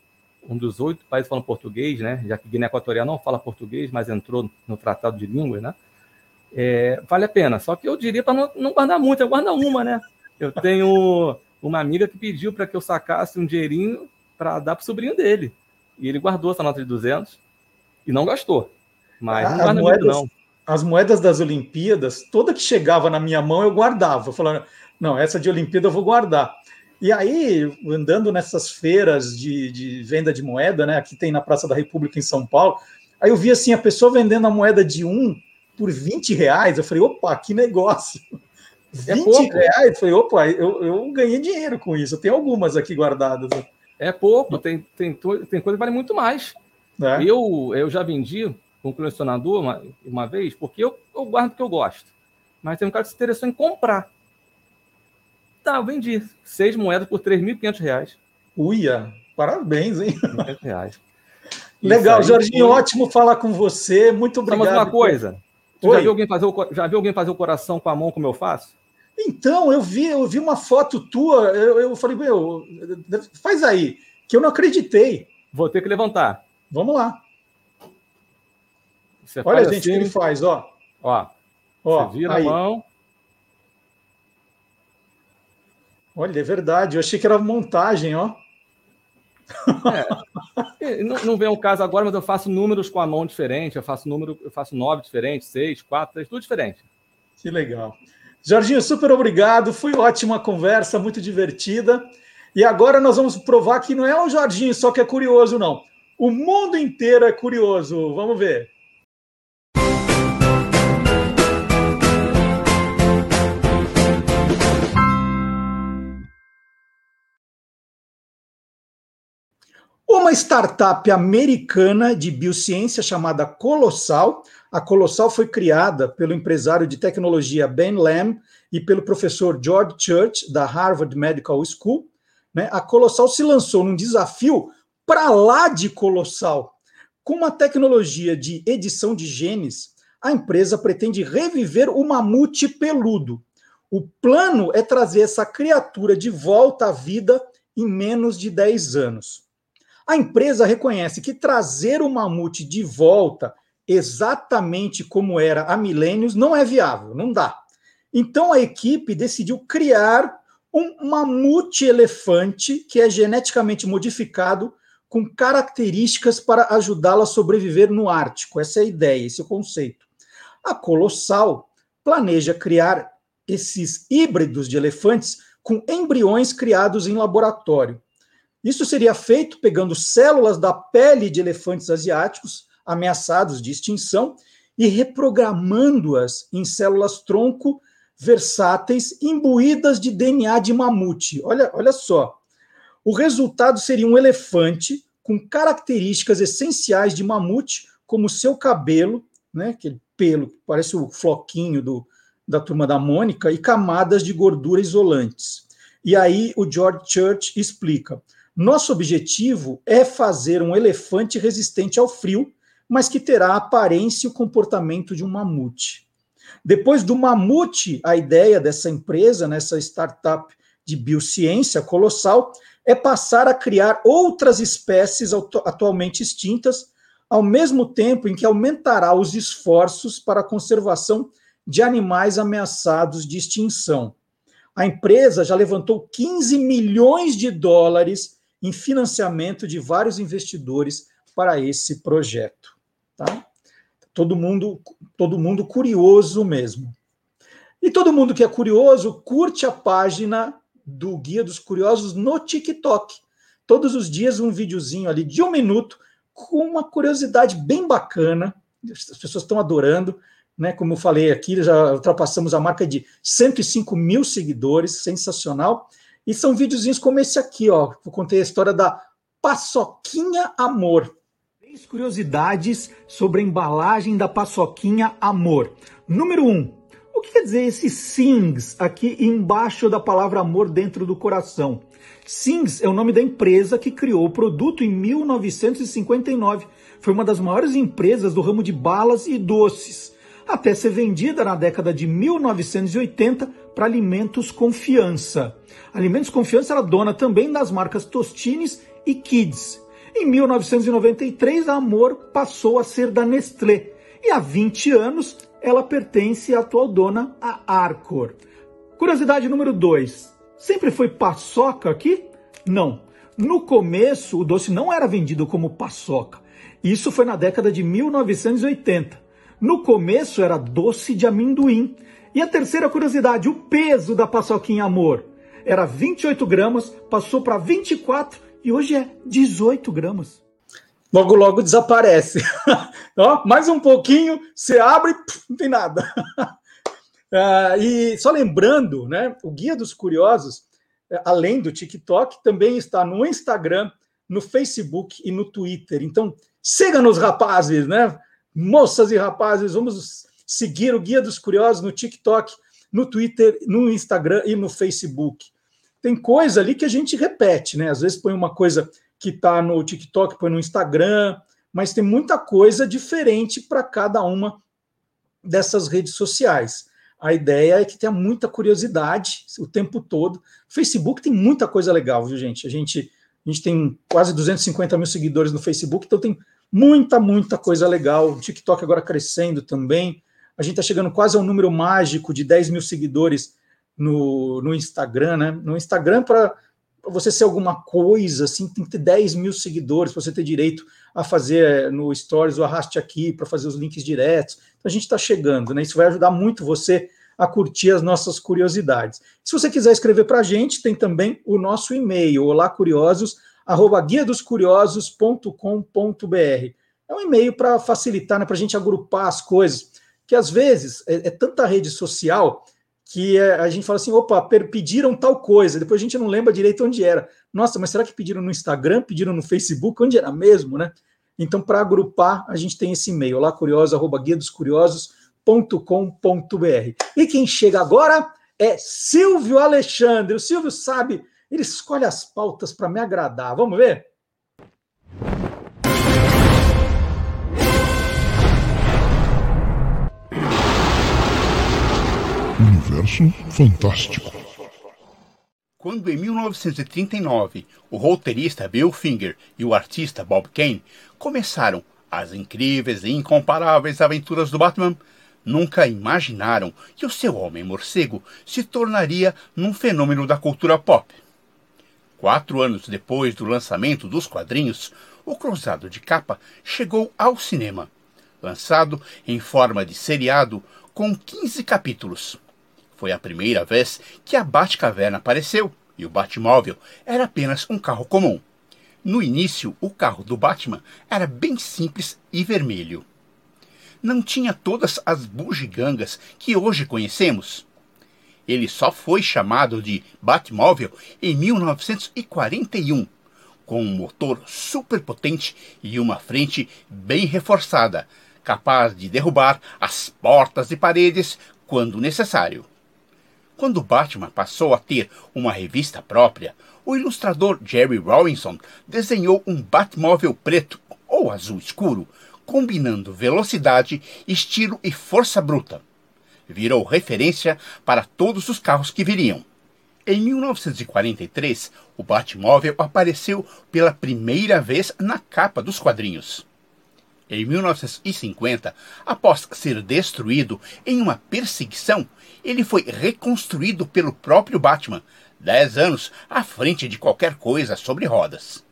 um dos oito países falando português, né? Já que Guiné Equatorial não fala português, mas entrou no Tratado de Línguas, né? É, vale a pena. Só que eu diria para não, não, guardar muito, eu guardo uma, né? Eu tenho uma amiga que pediu para que eu sacasse um dinheirinho para dar para o sobrinho dele. E ele guardou essa nota de 200 e não gastou. Mas ah, não guarda moedas, muito, não. As moedas das Olimpíadas, toda que chegava na minha mão, eu guardava. Falando, não, essa de Olimpíada eu vou guardar. E aí, andando nessas feiras de, de, venda de moeda, né? Aqui tem na Praça da República em São Paulo. Aí eu vi assim a pessoa vendendo a moeda de um por 20 reais. Eu falei, opa, que negócio! É 20 pouco. reais? Eu falei, opa, eu, eu ganhei dinheiro com isso. Eu tenho algumas aqui guardadas. É pouco, tem, tem, tem coisa que vale muito mais. É. Eu, eu já vendi com um colecionador uma, uma vez, porque eu, eu guardo o que eu gosto. Mas tem um cara que se interessou em comprar. Tá, eu vendi seis moedas por 3.500 reais. Uia, parabéns, hein? reais. (laughs) Legal, Jorginho, foi... ótimo falar com você. Muito obrigado. Mas uma coisa, já viu, alguém fazer o, já viu alguém fazer o coração com a mão como eu faço? Então, eu vi, eu vi uma foto tua, eu, eu falei, meu, faz aí, que eu não acreditei. Vou ter que levantar. Vamos lá. Você Olha, gente, assim, que ele faz, ó. Ó, ó você vira aí. a mão. Olha, é verdade. Eu achei que era montagem, ó. É. Não, não vem o caso agora, mas eu faço números com a mão diferente. Eu faço número, eu faço nove diferentes, seis, quatro, três, tudo diferente. Que legal. Jorginho, super obrigado. Foi ótima conversa, muito divertida. E agora nós vamos provar que não é o Jorginho só que é curioso, não. O mundo inteiro é curioso. Vamos ver. Uma startup americana de biociência chamada Colossal. A Colossal foi criada pelo empresário de tecnologia Ben Lam e pelo professor George Church, da Harvard Medical School. Né? A Colossal se lançou num desafio para lá de colossal. Com uma tecnologia de edição de genes, a empresa pretende reviver o mamute peludo. O plano é trazer essa criatura de volta à vida em menos de 10 anos. A empresa reconhece que trazer o mamute de volta exatamente como era há milênios não é viável, não dá. Então a equipe decidiu criar um mamute elefante que é geneticamente modificado com características para ajudá-la a sobreviver no Ártico. Essa é a ideia, esse é o conceito. A Colossal planeja criar esses híbridos de elefantes com embriões criados em laboratório. Isso seria feito pegando células da pele de elefantes asiáticos ameaçados de extinção e reprogramando-as em células tronco versáteis imbuídas de DNA de mamute. Olha, olha só. O resultado seria um elefante com características essenciais de mamute, como seu cabelo, né, aquele pelo que parece o floquinho do, da turma da Mônica, e camadas de gordura isolantes. E aí o George Church explica: nosso objetivo é fazer um elefante resistente ao frio, mas que terá a aparência e o comportamento de um mamute. Depois do mamute, a ideia dessa empresa, nessa startup de biociência colossal, é passar a criar outras espécies atualmente extintas, ao mesmo tempo em que aumentará os esforços para a conservação de animais ameaçados de extinção. A empresa já levantou 15 milhões de dólares em financiamento de vários investidores para esse projeto. Tá? Todo mundo, todo mundo curioso mesmo. E todo mundo que é curioso, curte a página do Guia dos Curiosos no TikTok. Todos os dias um videozinho ali de um minuto com uma curiosidade bem bacana. As pessoas estão adorando. Né, como eu falei aqui, já ultrapassamos a marca de 105 mil seguidores, sensacional. E são videozinhos como esse aqui, ó. Eu contei a história da Paçoquinha Amor. Três curiosidades sobre a embalagem da Paçoquinha Amor. Número um, o que quer dizer esse Sings aqui embaixo da palavra amor dentro do coração? Sings é o nome da empresa que criou o produto em 1959. Foi uma das maiores empresas do ramo de balas e doces, até ser vendida na década de 1980 para Alimentos Confiança. Alimentos Confiança era dona também das marcas Tostines e Kids. Em 1993, a Amor passou a ser da Nestlé e há 20 anos ela pertence à atual dona, a Arcor. Curiosidade número 2. Sempre foi paçoca aqui? Não. No começo, o doce não era vendido como paçoca. Isso foi na década de 1980. No começo era doce de amendoim. E a terceira curiosidade, o peso da paçoquinha amor. Era 28 gramas, passou para 24 e hoje é 18 gramas. Logo, logo desaparece. (laughs) Ó, mais um pouquinho, você abre, não tem nada. uh, (laughs) e só lembrando, né, o Guia dos Curiosos, é, além do TikTok, também está no Instagram, no Facebook e no Twitter. Então, siga-nos, rapazes, né? Moças e rapazes, vamos seguir o Guia dos Curiosos no TikTok, no Twitter, no Instagram e no Facebook. Tem coisa ali que a gente repete, né? Às vezes põe uma coisa que está no TikTok, põe no Instagram, mas tem muita coisa diferente para cada uma dessas redes sociais. A ideia é que tenha muita curiosidade o tempo todo. Facebook tem muita coisa legal, viu, gente? A gente, a gente tem quase 250 mil seguidores no Facebook, então tem muita, muita coisa legal. O TikTok agora crescendo também. A gente está chegando quase ao número mágico de 10 mil seguidores no, no Instagram, né? No Instagram, para você ser alguma coisa, assim, tem que ter 10 mil seguidores para você ter direito a fazer eh, no Stories o arraste aqui para fazer os links diretos. Então a gente está chegando, né? Isso vai ajudar muito você a curtir as nossas curiosidades. Se você quiser escrever para a gente, tem também o nosso e-mail, olacuriosos@guiadoscuriosos.com.br. É um e-mail para facilitar, né, para a gente agrupar as coisas, que às vezes é, é tanta rede social que é, a gente fala assim, opa, pediram tal coisa, depois a gente não lembra direito onde era. Nossa, mas será que pediram no Instagram, pediram no Facebook, onde era mesmo, né? Então, para agrupar, a gente tem esse e-mail, lá curioso, arroba guia dos curiosos.com.br. E quem chega agora é Silvio Alexandre. O Silvio sabe, ele escolhe as pautas para me agradar. Vamos ver? Universo Fantástico. Quando em 1939 o roteirista Bill Finger e o artista Bob Kane começaram as incríveis e incomparáveis aventuras do Batman, nunca imaginaram que o seu Homem-Morcego se tornaria num fenômeno da cultura pop. Quatro anos depois do lançamento dos quadrinhos, o Cruzado de Capa chegou ao cinema, lançado em forma de seriado com 15 capítulos. Foi a primeira vez que a Batcaverna apareceu e o Batmóvel era apenas um carro comum. No início, o carro do Batman era bem simples e vermelho. Não tinha todas as bugigangas que hoje conhecemos. Ele só foi chamado de Batmóvel em 1941, com um motor superpotente e uma frente bem reforçada, capaz de derrubar as portas e paredes quando necessário. Quando Batman passou a ter uma revista própria, o ilustrador Jerry Robinson desenhou um Batmóvel preto ou azul escuro, combinando velocidade, estilo e força bruta. Virou referência para todos os carros que viriam. Em 1943, o Batmóvel apareceu pela primeira vez na capa dos quadrinhos. Em 1950, após ser destruído em uma perseguição, ele foi reconstruído pelo próprio Batman, dez anos à frente de qualquer coisa sobre rodas.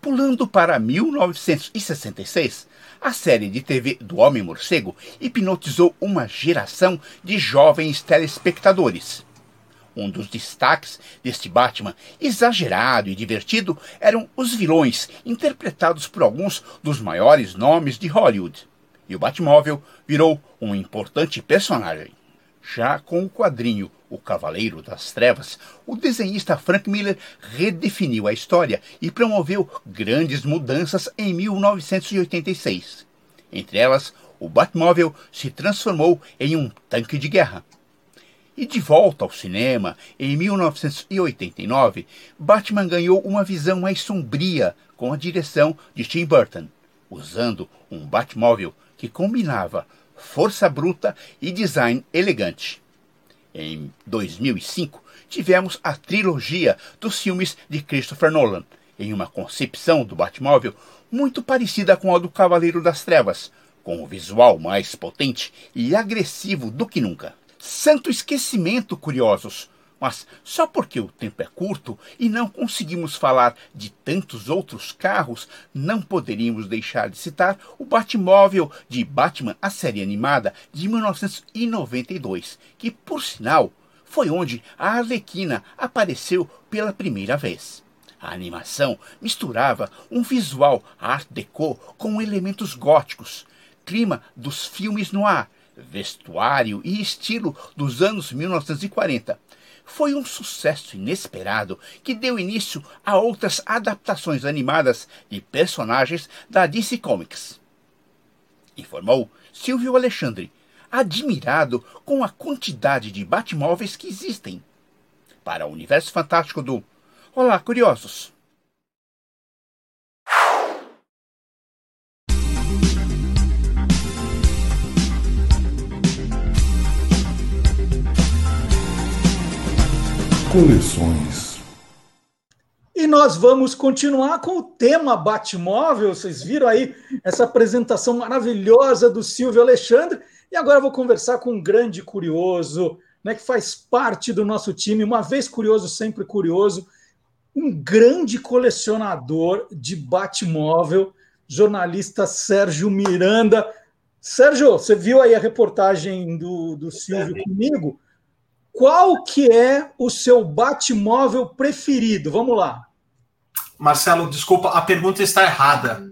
Pulando para 1966, a série de TV do Homem-Morcego hipnotizou uma geração de jovens telespectadores. Um dos destaques deste Batman, exagerado e divertido, eram os vilões, interpretados por alguns dos maiores nomes de Hollywood. E o Batmóvel virou um importante personagem. Já com o quadrinho O Cavaleiro das Trevas, o desenhista Frank Miller redefiniu a história e promoveu grandes mudanças em 1986. Entre elas, o Batmóvel se transformou em um tanque de guerra. E de volta ao cinema, em 1989, Batman ganhou uma visão mais sombria com a direção de Tim Burton, usando um Batmóvel que combinava força bruta e design elegante. Em 2005, tivemos a trilogia dos filmes de Christopher Nolan, em uma concepção do Batmóvel muito parecida com a do Cavaleiro das Trevas, com o visual mais potente e agressivo do que nunca. Santo esquecimento, curiosos! Mas só porque o tempo é curto e não conseguimos falar de tantos outros carros, não poderíamos deixar de citar o Batmóvel de Batman, a série animada de 1992, que, por sinal, foi onde a Arlequina apareceu pela primeira vez. A animação misturava um visual art déco com elementos góticos, clima dos filmes no ar, vestuário e estilo dos anos 1940 foi um sucesso inesperado que deu início a outras adaptações animadas de personagens da DC Comics. Informou Silvio Alexandre, admirado com a quantidade de Batmóveis que existem. Para o universo fantástico do Olá, curiosos! Coleções. E nós vamos continuar com o tema Batmóvel. Vocês viram aí essa apresentação maravilhosa do Silvio Alexandre. E agora eu vou conversar com um grande curioso, né, que faz parte do nosso time, uma vez curioso, sempre curioso, um grande colecionador de Batmóvel, jornalista Sérgio Miranda. Sérgio, você viu aí a reportagem do, do Silvio comigo? Qual que é o seu Batmóvel preferido? Vamos lá. Marcelo, desculpa, a pergunta está errada.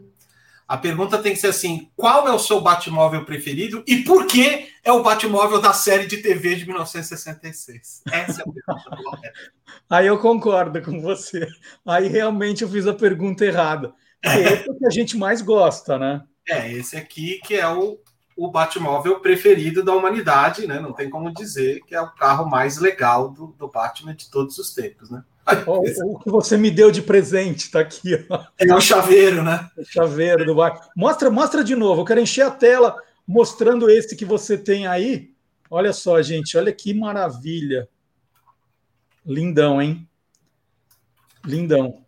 A pergunta tem que ser assim: qual é o seu Batmóvel preferido e por que é o Batmóvel da série de TV de 1966? Essa é a pergunta correta. Aí eu concordo com você. Aí realmente eu fiz a pergunta errada. Porque esse é o que a gente mais gosta, né? É, esse aqui que é o o Batmóvel preferido da humanidade, né? Não tem como dizer que é o carro mais legal do, do Batman de todos os tempos, né? O, o, que você me deu de presente tá aqui. Ó. É o chaveiro, né? O chaveiro do Batman. Mostra, mostra de novo. Eu quero encher a tela mostrando esse que você tem aí. Olha só, gente. Olha que maravilha. Lindão, hein? Lindão.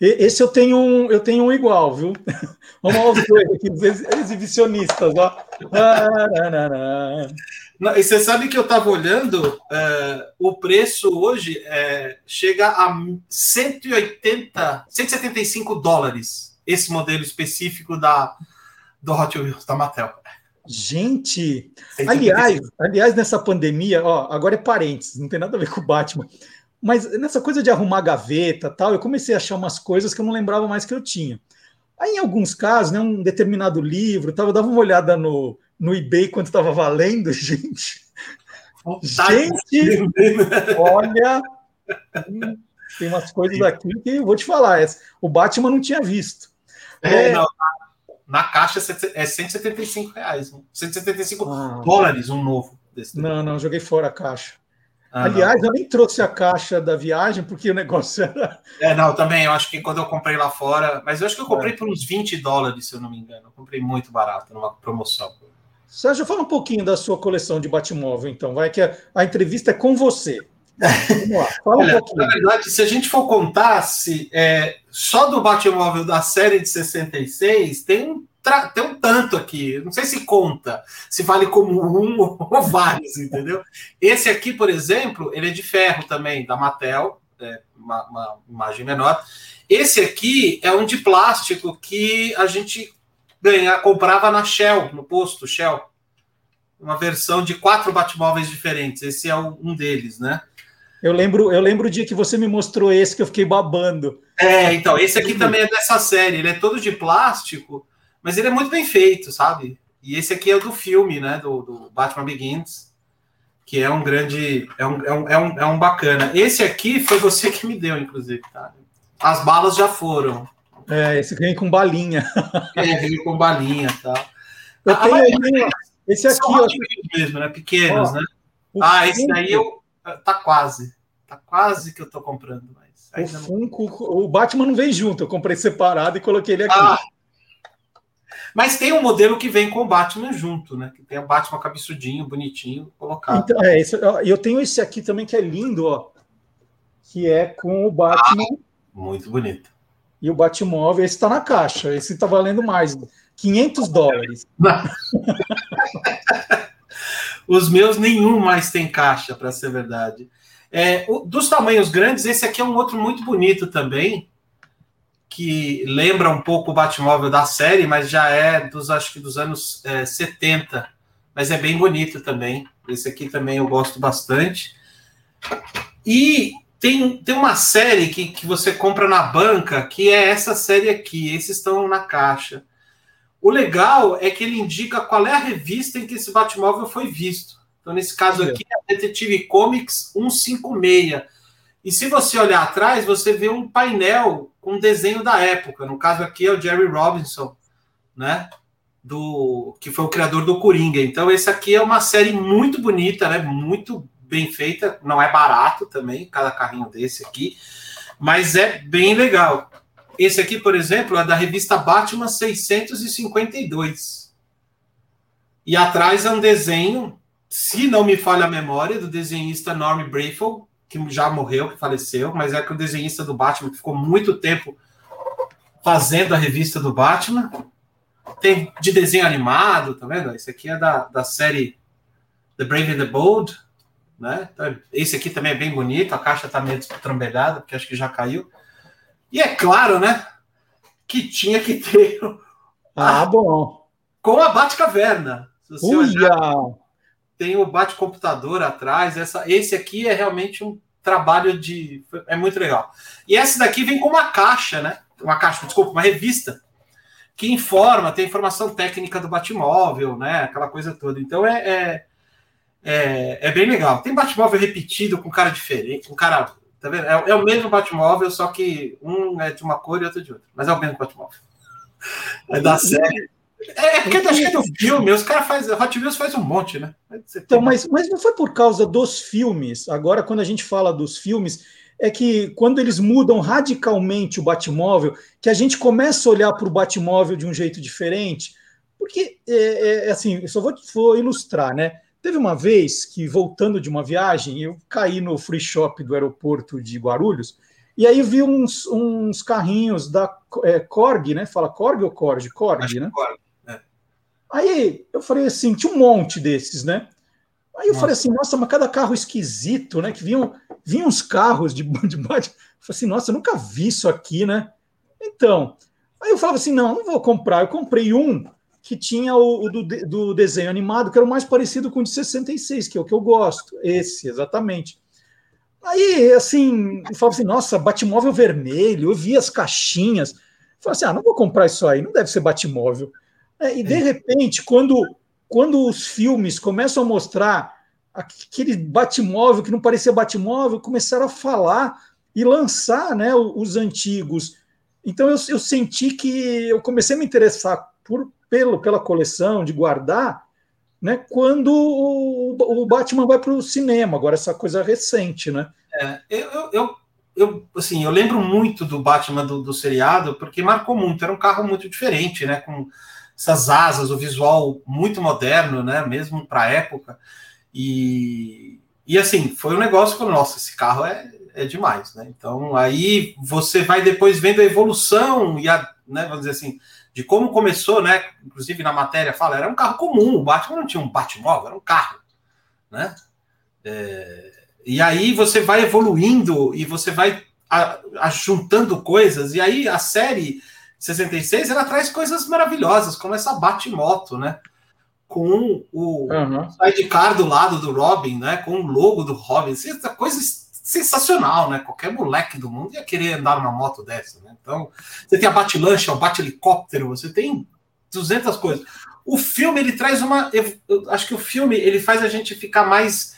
Esse eu tenho um, eu tenho um igual, viu? (laughs) Vamos aos dois aqui, os exibicionistas, ó. Não, e você sabe que eu estava olhando, é, o preço hoje é, chega a 180, 175 dólares, esse modelo específico da, do Hot Wheels, da Mattel. Gente, aliás, aliás, nessa pandemia, ó, agora é parênteses, não tem nada a ver com o Batman. Mas nessa coisa de arrumar gaveta tal, eu comecei a achar umas coisas que eu não lembrava mais que eu tinha. Aí, em alguns casos, né, um determinado livro, tava, eu dava uma olhada no, no eBay quanto estava valendo, (laughs) gente. Gente, olha, tem umas coisas aqui que eu vou te falar. O Batman não tinha visto. É, é... Não, na caixa é 175 reais, 175 ah, dólares um novo. não, não, joguei fora a caixa. Ah, Aliás, não. eu nem trouxe a caixa da viagem, porque o negócio (laughs) era. É, não, também. Eu acho que quando eu comprei lá fora. Mas eu acho que eu comprei é. por uns 20 dólares, se eu não me engano. Eu comprei muito barato, numa promoção. Sérgio, fala um pouquinho da sua coleção de Batmóvel, então. Vai que a, a entrevista é com você. Vamos lá, fala (laughs) Olha, um pouquinho. Na verdade, se a gente for contar, se, é, só do Batmóvel da série de 66, tem um tem um tanto aqui, não sei se conta, se vale como um (laughs) ou vários, entendeu? Esse aqui, por exemplo, ele é de ferro também, da Mattel, é uma, uma, imagem menor. Esse aqui é um de plástico que a gente ganha, comprava na Shell, no posto Shell. Uma versão de quatro Batmóveis diferentes. Esse é um deles, né? Eu lembro, eu lembro o dia que você me mostrou esse que eu fiquei babando. É, então, esse aqui também é dessa série. Ele é todo de plástico mas ele é muito bem feito, sabe? E esse aqui é o do filme, né? Do, do Batman Begins, que é um grande. É um, é, um, é, um, é um bacana. Esse aqui foi você que me deu, inclusive, tá? As balas já foram. É, esse vem com balinha. É, vem com balinha, tá? Eu ah, tenho esse aqui, ó. mesmo, né? Pequenos, ó, né? Ah, esse daí eu tá quase. Tá quase que eu tô comprando, mas o Funko, não... o Batman não veio junto, eu comprei separado e coloquei ele aqui. Ah, mas tem um modelo que vem com o Batman junto, né? Que tem o Batman cabeçudinho, bonitinho, colocado. Então, é, esse, eu tenho esse aqui também que é lindo, ó. Que é com o Batman. Ah, muito bonito. e o Batmóvel, esse está na caixa, esse está valendo mais, 500 dólares. (laughs) Os meus nenhum mais tem caixa, para ser verdade. É, dos tamanhos grandes, esse aqui é um outro muito bonito também, que lembra um pouco o Batmóvel da série, mas já é dos acho que dos anos é, 70. Mas é bem bonito também. Esse aqui também eu gosto bastante. E tem, tem uma série que, que você compra na banca, que é essa série aqui. Esses estão na caixa. O legal é que ele indica qual é a revista em que esse Batmóvel foi visto. Então, nesse caso aqui, é a Detetive Comics 156. E se você olhar atrás, você vê um painel com desenho da época. No caso aqui é o Jerry Robinson, né? Do que foi o criador do Coringa. Então, esse aqui é uma série muito bonita, né? Muito bem feita. Não é barato também, cada carrinho desse aqui, mas é bem legal. Esse aqui, por exemplo, é da revista Batman 652. E atrás é um desenho, se não me falha a memória, do desenhista Norm Brayfield, que já morreu, que faleceu, mas é que o desenhista do Batman que ficou muito tempo fazendo a revista do Batman. Tem de desenho animado, tá vendo? Esse aqui é da, da série The Brave and the Bold, né? Então, esse aqui também é bem bonito, a caixa tá meio trambelhada, porque acho que já caiu. E é claro, né, que tinha que ter. Ah, (laughs) bom. Com a Batcaverna. Tem o Bate-computador atrás. Essa, esse aqui é realmente um trabalho de. É muito legal. E essa daqui vem com uma caixa, né? Uma caixa, desculpa, uma revista que informa, tem informação técnica do Batmóvel, né? Aquela coisa toda. Então é, é, é, é bem legal. Tem Batmóvel repetido com cara diferente, com cara Tá vendo? É, é, o mesmo Batmóvel, só que um é de uma cor e outro de outra. Mas é o mesmo Batmóvel. É da série. É, porque acho que é do filme, os caras fazem. Hot Wheels faz um monte, né? Então, mas, mas não foi por causa dos filmes. Agora, quando a gente fala dos filmes, é que quando eles mudam radicalmente o Batmóvel, que a gente começa a olhar para o Batmóvel de um jeito diferente. Porque, é, é, é assim, eu só vou, vou ilustrar, né? Teve uma vez que, voltando de uma viagem, eu caí no free shop do aeroporto de Guarulhos e aí vi uns, uns carrinhos da é, Korg, né? Fala Korg ou Korg? Korg, Acho né? Korg. Aí eu falei assim, tinha um monte desses, né? Aí eu nossa. falei assim, nossa, mas cada carro esquisito, né? Que vinham, vinham uns carros de, (laughs) de Eu falei assim, nossa, eu nunca vi isso aqui, né? Então, aí eu falava assim, não, não vou comprar. Eu comprei um que tinha o, o do, do, desenho animado, que era o mais parecido com o de 66, que é o que eu gosto. Esse, exatamente. Aí, assim, eu falava assim, nossa, Batmóvel vermelho, eu vi as caixinhas. Eu falei assim, ah, não vou comprar isso aí, não deve ser Batmóvel. É, e, de é. repente, quando, quando os filmes começam a mostrar aquele Batmóvel que não parecia Batmóvel, começaram a falar e lançar né, os antigos. Então, eu, eu senti que eu comecei a me interessar por, pelo, pela coleção, de guardar, né, quando o, o Batman vai para o cinema, agora essa coisa recente, né? É, eu, eu, eu, assim, eu lembro muito do Batman do, do, seriado, porque marcou muito, era um carro muito diferente, né, com essas asas, o visual muito moderno, né, mesmo para a época, e, e assim, foi um negócio que, nossa, esse carro é, é demais, né, então aí você vai depois vendo a evolução e a, né, vamos dizer assim, de como começou, né? Inclusive na matéria fala, era um carro comum, o Batman não tinha um Batmóvel, era um carro, né? É, e aí você vai evoluindo e você vai juntando coisas, e aí a série 66 ela traz coisas maravilhosas, como essa Batmoto, né? Com o uhum. sidecar do lado do Robin, né? Com o logo do Robin, essa coisa sensacional, né? Qualquer moleque do mundo ia querer andar numa moto dessa, né? Então, você tem a bate-lancha, o bate-helicóptero, você tem 200 coisas. O filme, ele traz uma... Eu, eu acho que o filme, ele faz a gente ficar mais...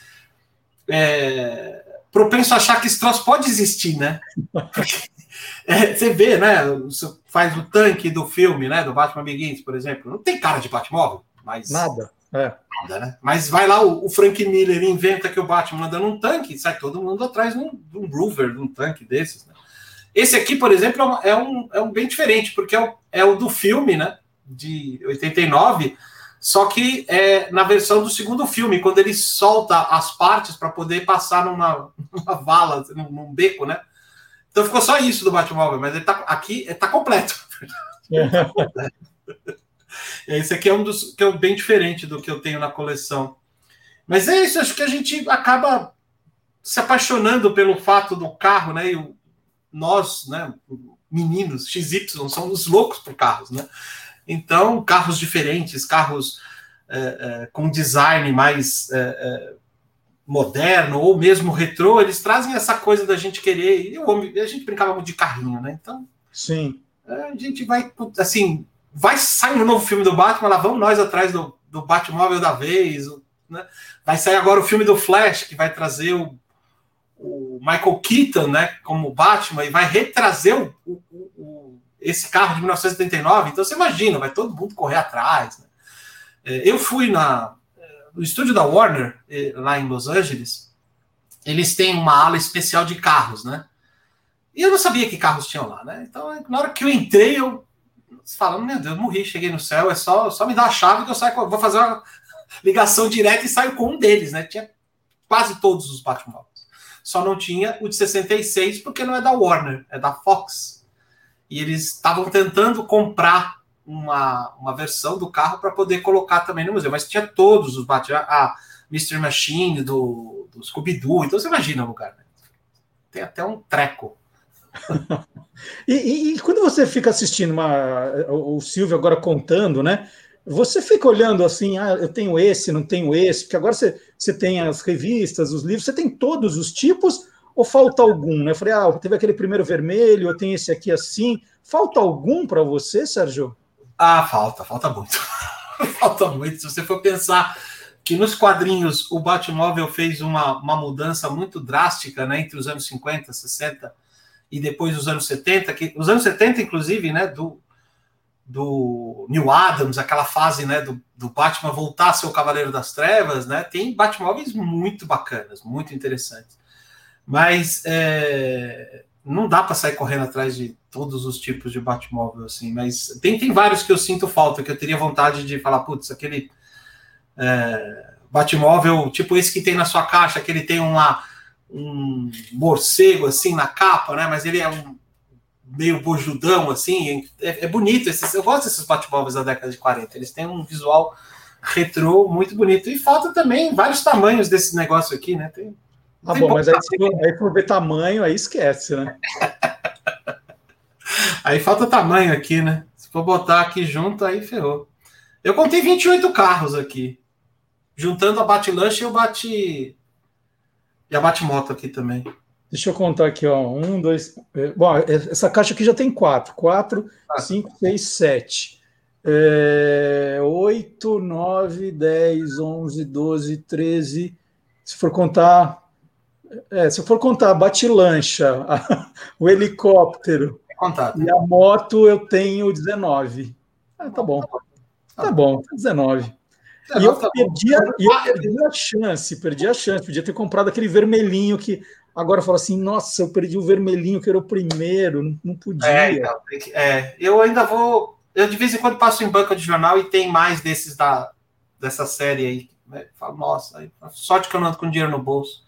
É, propenso a achar que esse troço pode existir, né? (laughs) é, você vê, né? Você faz o tanque do filme, né? Do Batman Begins, por exemplo. Não tem cara de Batmóvel, mas... Nada. É. Nada, né? Mas vai lá, o, o, Frank Miller inventa que o Batman anda num tanque, sai todo mundo atrás de um, um Rover, de um tanque desses. Né? Esse aqui, por exemplo, é um, é um bem diferente, porque é o, é o do filme, né? De 89, só que é na versão do segundo filme, quando ele solta as partes para poder passar numa, (laughs) numa vala, num, num, beco, né? Então ficou só isso do Batmóvel, mas ele tá aqui, ele tá completo. É, (laughs) esse aqui é um dos que é bem diferente do que eu tenho na coleção. Mas é isso, acho que a gente acaba se apaixonando pelo fato do carro, né? E nós, né, meninos, XY, somos loucos por carros, né? Então, carros diferentes, carros é, é, com design mais é, é moderno ou mesmo retrô, eles trazem essa coisa da gente querer. Eu, a gente brincava muito de carrinho, né? Então, sim, a gente vai assim, vai sair um novo filme do Batman, lá vamos nós atrás do, do Batmóvel da vez, né? Vai sair agora o filme do Flash que vai trazer o, o Michael Keaton, né, como Batman e vai retrazer o, o, o, esse carro de 1979. Então você imagina, vai todo mundo correr atrás. Né? É, eu fui na no estúdio da Warner, eh, lá em Los Angeles, eles têm uma ala especial de carros, né? E eu não sabia que carros tinham lá, né? Então, na hora que eu entrei, eu falando, meu Deus, morri, cheguei no céu, é só, só me dar a chave que eu saio, vou fazer uma (laughs) ligação direta e saio com um deles, né? Tinha quase todos os Batmóveis. Só não tinha o de 66, porque não é da Warner, é da Fox. E eles estavam tentando comprar uma, uma versão do carro para poder colocar também no museu, mas tinha todos os Batman, a Mr. Machine do, do Scooby-Doo, então você imagina o lugar, né? Tem até um treco. (laughs) e, e, e, quando você fica assistindo uma, o, Silvio agora contando, né? Você fica olhando assim, ah, eu tenho esse, não tenho esse, porque agora você, você tem as revistas, os livros, você tem todos os tipos, ou falta algum, né? Eu falei, ah, teve aquele primeiro vermelho, eu tenho esse aqui assim. Falta algum para você, Sérgio? Ah, falta, falta muito. (laughs) falta muito. Se você for pensar que nos quadrinhos o Batmóvel fez uma, uma mudança muito drástica né, entre os anos 50, 60 e depois os anos 70, que os anos 70, inclusive, né, do, do Neil Adams, aquela fase né, do, do Batman voltar a ser o Cavaleiro das Trevas, né, tem Batmóveis muito bacanas, muito interessantes. Mas é, não dá para sair correndo atrás de todos os tipos de Batmóvel, assim, mas tem, tem vários que eu sinto falta, que eu teria vontade de falar, putz, aquele é, Batmóvel, tipo esse que tem na sua caixa, que ele tem uma, um morcego, assim, na capa, né, mas ele é um meio bojudão, assim, é, é bonito, esses, eu gosto desses Batmóveis da década de 40, eles têm um visual retrô muito bonito, e falta também vários tamanhos desse negócio aqui, né, tem Tá bom, mas aí aí for ver tamanho, aí esquece, né? (laughs) aí falta tamanho aqui, né? Se for botar aqui junto, aí ferrou. Eu contei 28 carros aqui. Juntando a Bate-Lanche e o Bate. E a Bate-Moto aqui também. Deixa eu contar aqui, ó. Um, dois. É, bom, essa caixa aqui já tem quatro. Quatro, ah. cinco, seis, sete. É, oito, nove, dez, onze, doze, treze. Se for contar é, se eu for contar a bate-lancha, (laughs) o helicóptero é e a moto, eu tenho 19. Ah, tá bom. Tá bom, 19. E eu, perdi a, eu perdi a chance, perdi a chance. Podia ter comprado aquele vermelhinho que agora fala assim: nossa, eu perdi o vermelhinho que era o primeiro, não, não podia. É, então, é, eu ainda vou. Eu de vez em quando passo em banca de jornal e tem mais desses da, dessa série aí. Né? Falo, nossa, sorte que eu não ando com dinheiro no bolso.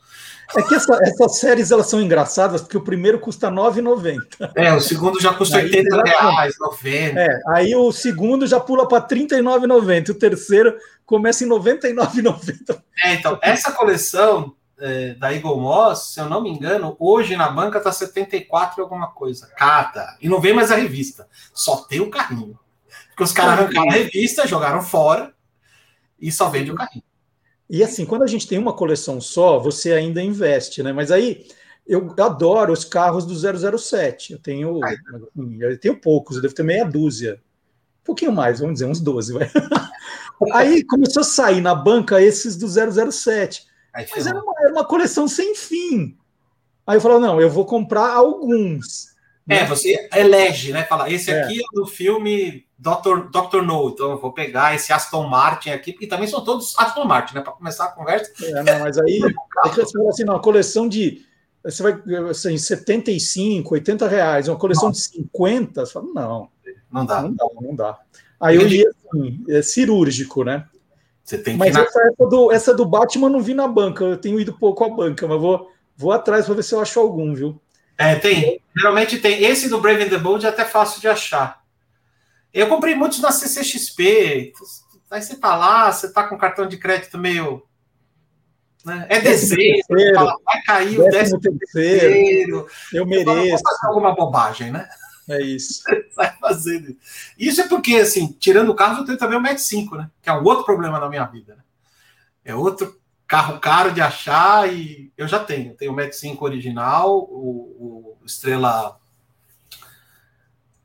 É que essa, essas séries elas são engraçadas porque o primeiro custa R$ 9,90. É, o segundo já custa 80 reais, 90. É, aí o segundo já pula para R$ 39,90. O terceiro começa em R$ 99,90. É, então, essa coleção é, da Eagle Moss, se eu não me engano, hoje na banca tá 74 alguma coisa. Cada. E não vem mais a revista. Só tem o carrinho. Porque os caras arrancaram a revista, jogaram fora e só vende o carrinho. E assim, quando a gente tem uma coleção só, você ainda investe, né? Mas aí eu adoro os carros do 007. Eu tenho, eu tenho poucos, eu devo ter meia dúzia. Um pouquinho mais, vamos dizer, uns 12. Vai. (laughs) Aí começou a sair na banca esses do 007. Mas era uma, era uma coleção sem fim. Aí eu falava, não, eu vou comprar alguns. É, né? você elege, né? Fala, esse é. aqui é do filme Dr. Dr. No, então eu vou pegar esse Aston Martin aqui, porque também são todos Aston Martin, né? Para começar a conversa. É, não, mas aí (laughs) é que você fala assim, não, coleção de. Você vai assim, 75, 80 reais, uma coleção de 50, você fala, não. Não dá. Não dá, não dá. Aí eu ia assim, é cirúrgico, né? Você tem mas essa, essa, do, essa do Batman não vi na banca, eu tenho ido pouco à banca, mas vou, vou atrás para ver se eu acho algum, viu? É, tem. Geralmente tem. Esse do Brave and the Bold é até fácil de achar. Eu comprei muitos na CCXP. Aí você tá lá, você tá com cartão de crédito meio. Né? É desenho, fala, vai cair o décimo terceiro. terceiro. Eu mereço. Fala, fazer alguma bobagem, né? É isso. (laughs) Vai fazendo. Isso é porque, assim, tirando o carro, eu tenho também o Mac 5, né? Que é um outro problema na minha vida. Né? É outro carro caro de achar e eu já tenho. Tenho o Mac 5 original, o, o Estrela.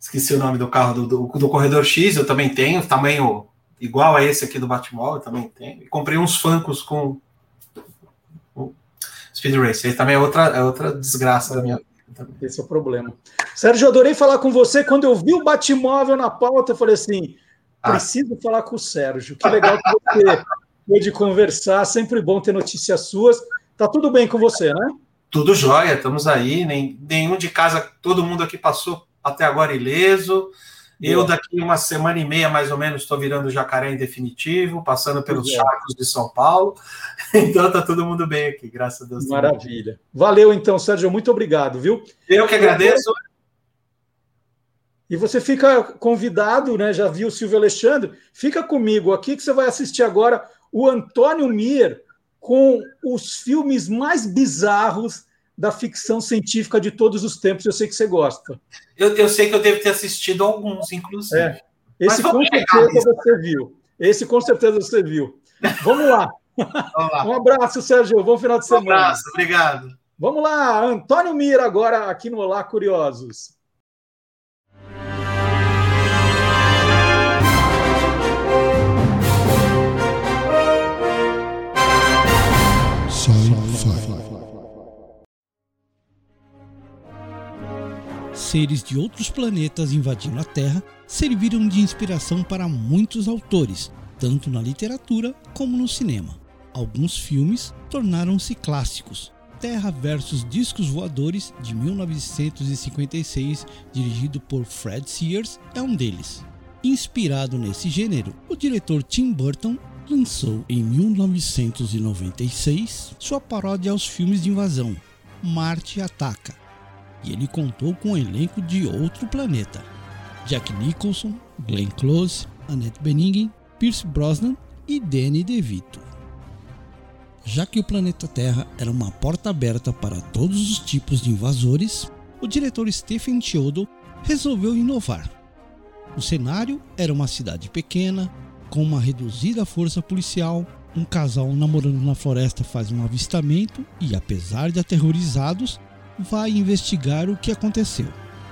Esqueci o nome do carro do, do, do, Corredor X, eu também tenho, tamanho igual a esse aqui do Batmóvel, eu também tenho. E comprei uns Funkos com o Speed Racer. também é outra, é outra desgraça da minha vida. Esse é o problema. Sérgio, adorei falar com você. Quando eu vi o Batmóvel na pauta, eu falei assim: ah. preciso ah. falar com o Sérgio. Que legal que você pôde conversar. Sempre bom ter notícias suas. Tá tudo bem com você, né? Tudo jóia, estamos aí. Nem, nenhum de casa, todo mundo aqui passou até agora ileso. Eu, daqui uma semana e meia, mais ou menos, estou virando jacaré em definitivo, passando pelos é. charcos de São Paulo. (laughs) Então tá todo mundo bem aqui, graças a Deus. Maravilha. Valeu, então, Sérgio. Muito obrigado, viu? Eu que agradeço. E você fica convidado, né? Já viu o Silvio Alexandre? Fica comigo aqui que você vai assistir agora o Antônio Mir com os filmes mais bizarros da ficção científica de todos os tempos. Eu sei que você gosta. Eu, eu sei que eu devo ter assistido alguns, inclusive. É. Esse com certeza você viu. Esse com certeza você viu. Vamos lá. Vamos lá. (laughs) Um abraço, Sérgio. Bom final de semana. Um abraço, obrigado. Vamos lá, Antônio Mira, agora aqui no Olá Curiosos. Seres de outros planetas invadindo a Terra serviram de inspiração para muitos autores, tanto na literatura como no cinema. Alguns filmes tornaram-se clássicos. Terra versus Discos Voadores, de 1956, dirigido por Fred Sears, é um deles. Inspirado nesse gênero, o diretor Tim Burton lançou em 1996 sua paródia aos filmes de invasão, Marte Ataca, e ele contou com um elenco de outro planeta. Jack Nicholson, Glenn Close, Annette Bening, Pierce Brosnan e Danny DeVito. Já que o planeta Terra era uma porta aberta para todos os tipos de invasores, o diretor Stephen Chiodo resolveu inovar. O cenário era uma cidade pequena, com uma reduzida força policial, um casal namorando na floresta faz um avistamento e, apesar de aterrorizados, vai investigar o que aconteceu.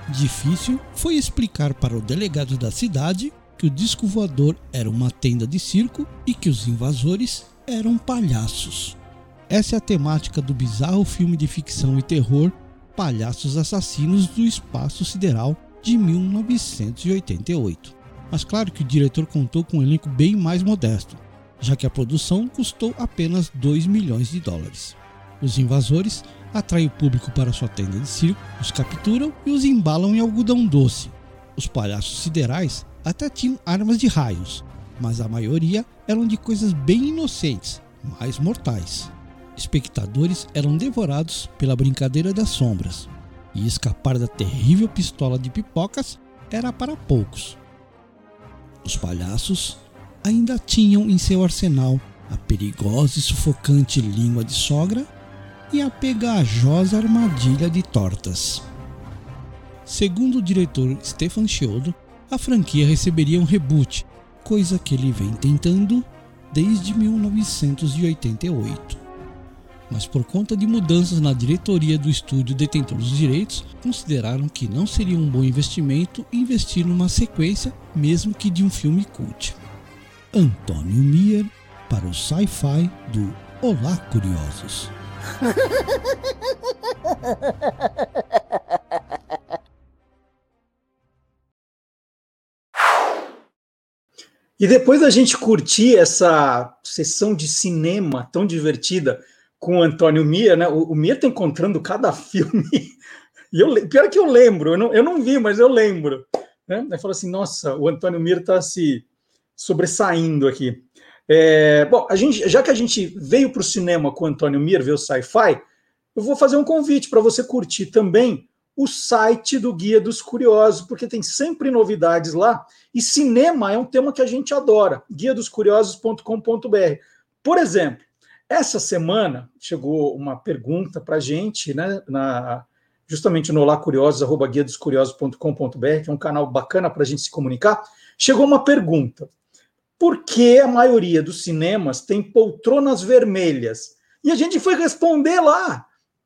Difícil foi explicar para o delegado da cidade que o disco voador era uma tenda de circo e que os invasores eram palhaços. Essa é a temática do bizarro filme de ficção e terror Palhaços Assassinos do Espaço Sideral de 1988. Mas claro que o diretor contou com um elenco bem mais modesto, já que a produção custou apenas 2 milhões de dólares. Os invasores atraem o público para sua tenda de circo, os capturam e os embalam em algodão doce. Os palhaços siderais até tinham armas de raios, mas a maioria eram de coisas bem inocentes, mais mortais. Espectadores eram devorados pela brincadeira das sombras, e escapar da terrível pistola de pipocas era para poucos. Os palhaços ainda tinham em seu arsenal a perigosa e sufocante língua de sogra e a pegajosa armadilha de tortas. Segundo o diretor Stefan Chiodo, a franquia receberia um reboot, coisa que ele vem tentando desde 1988. Mas por conta de mudanças na diretoria do estúdio detentor dos direitos, consideraram que não seria um bom investimento investir numa sequência, mesmo que de um filme cult. Antônio Mier para o Sci-Fi do Olá Curiosos. E depois da gente curtir essa sessão de cinema tão divertida com o Antônio Mia, né? O, o Mia está encontrando cada (laughs) filme. E eu, pior que eu lembro, eu não, eu não vi, mas eu lembro. Né? Aí falou assim: nossa, o Antônio Mir está se sobressaindo aqui. É, bom, gente, já que a gente veio para o cinema com o Antônio Mir ver o sci-fi, eu vou fazer um convite para você curtir também o site do Guia dos Curiosos, porque tem sempre novidades lá. E cinema é um tema que a gente adora, guiadoscuriosos.com.br. Por exemplo, essa semana chegou uma pergunta para a gente, né, na, justamente no Olá Curiosos, arroba guiadoscuriosos.com.br, que é um canal bacana para a gente se comunicar. Chegou uma pergunta: por que a maioria dos cinemas tem poltronas vermelhas? E a gente foi responder lá.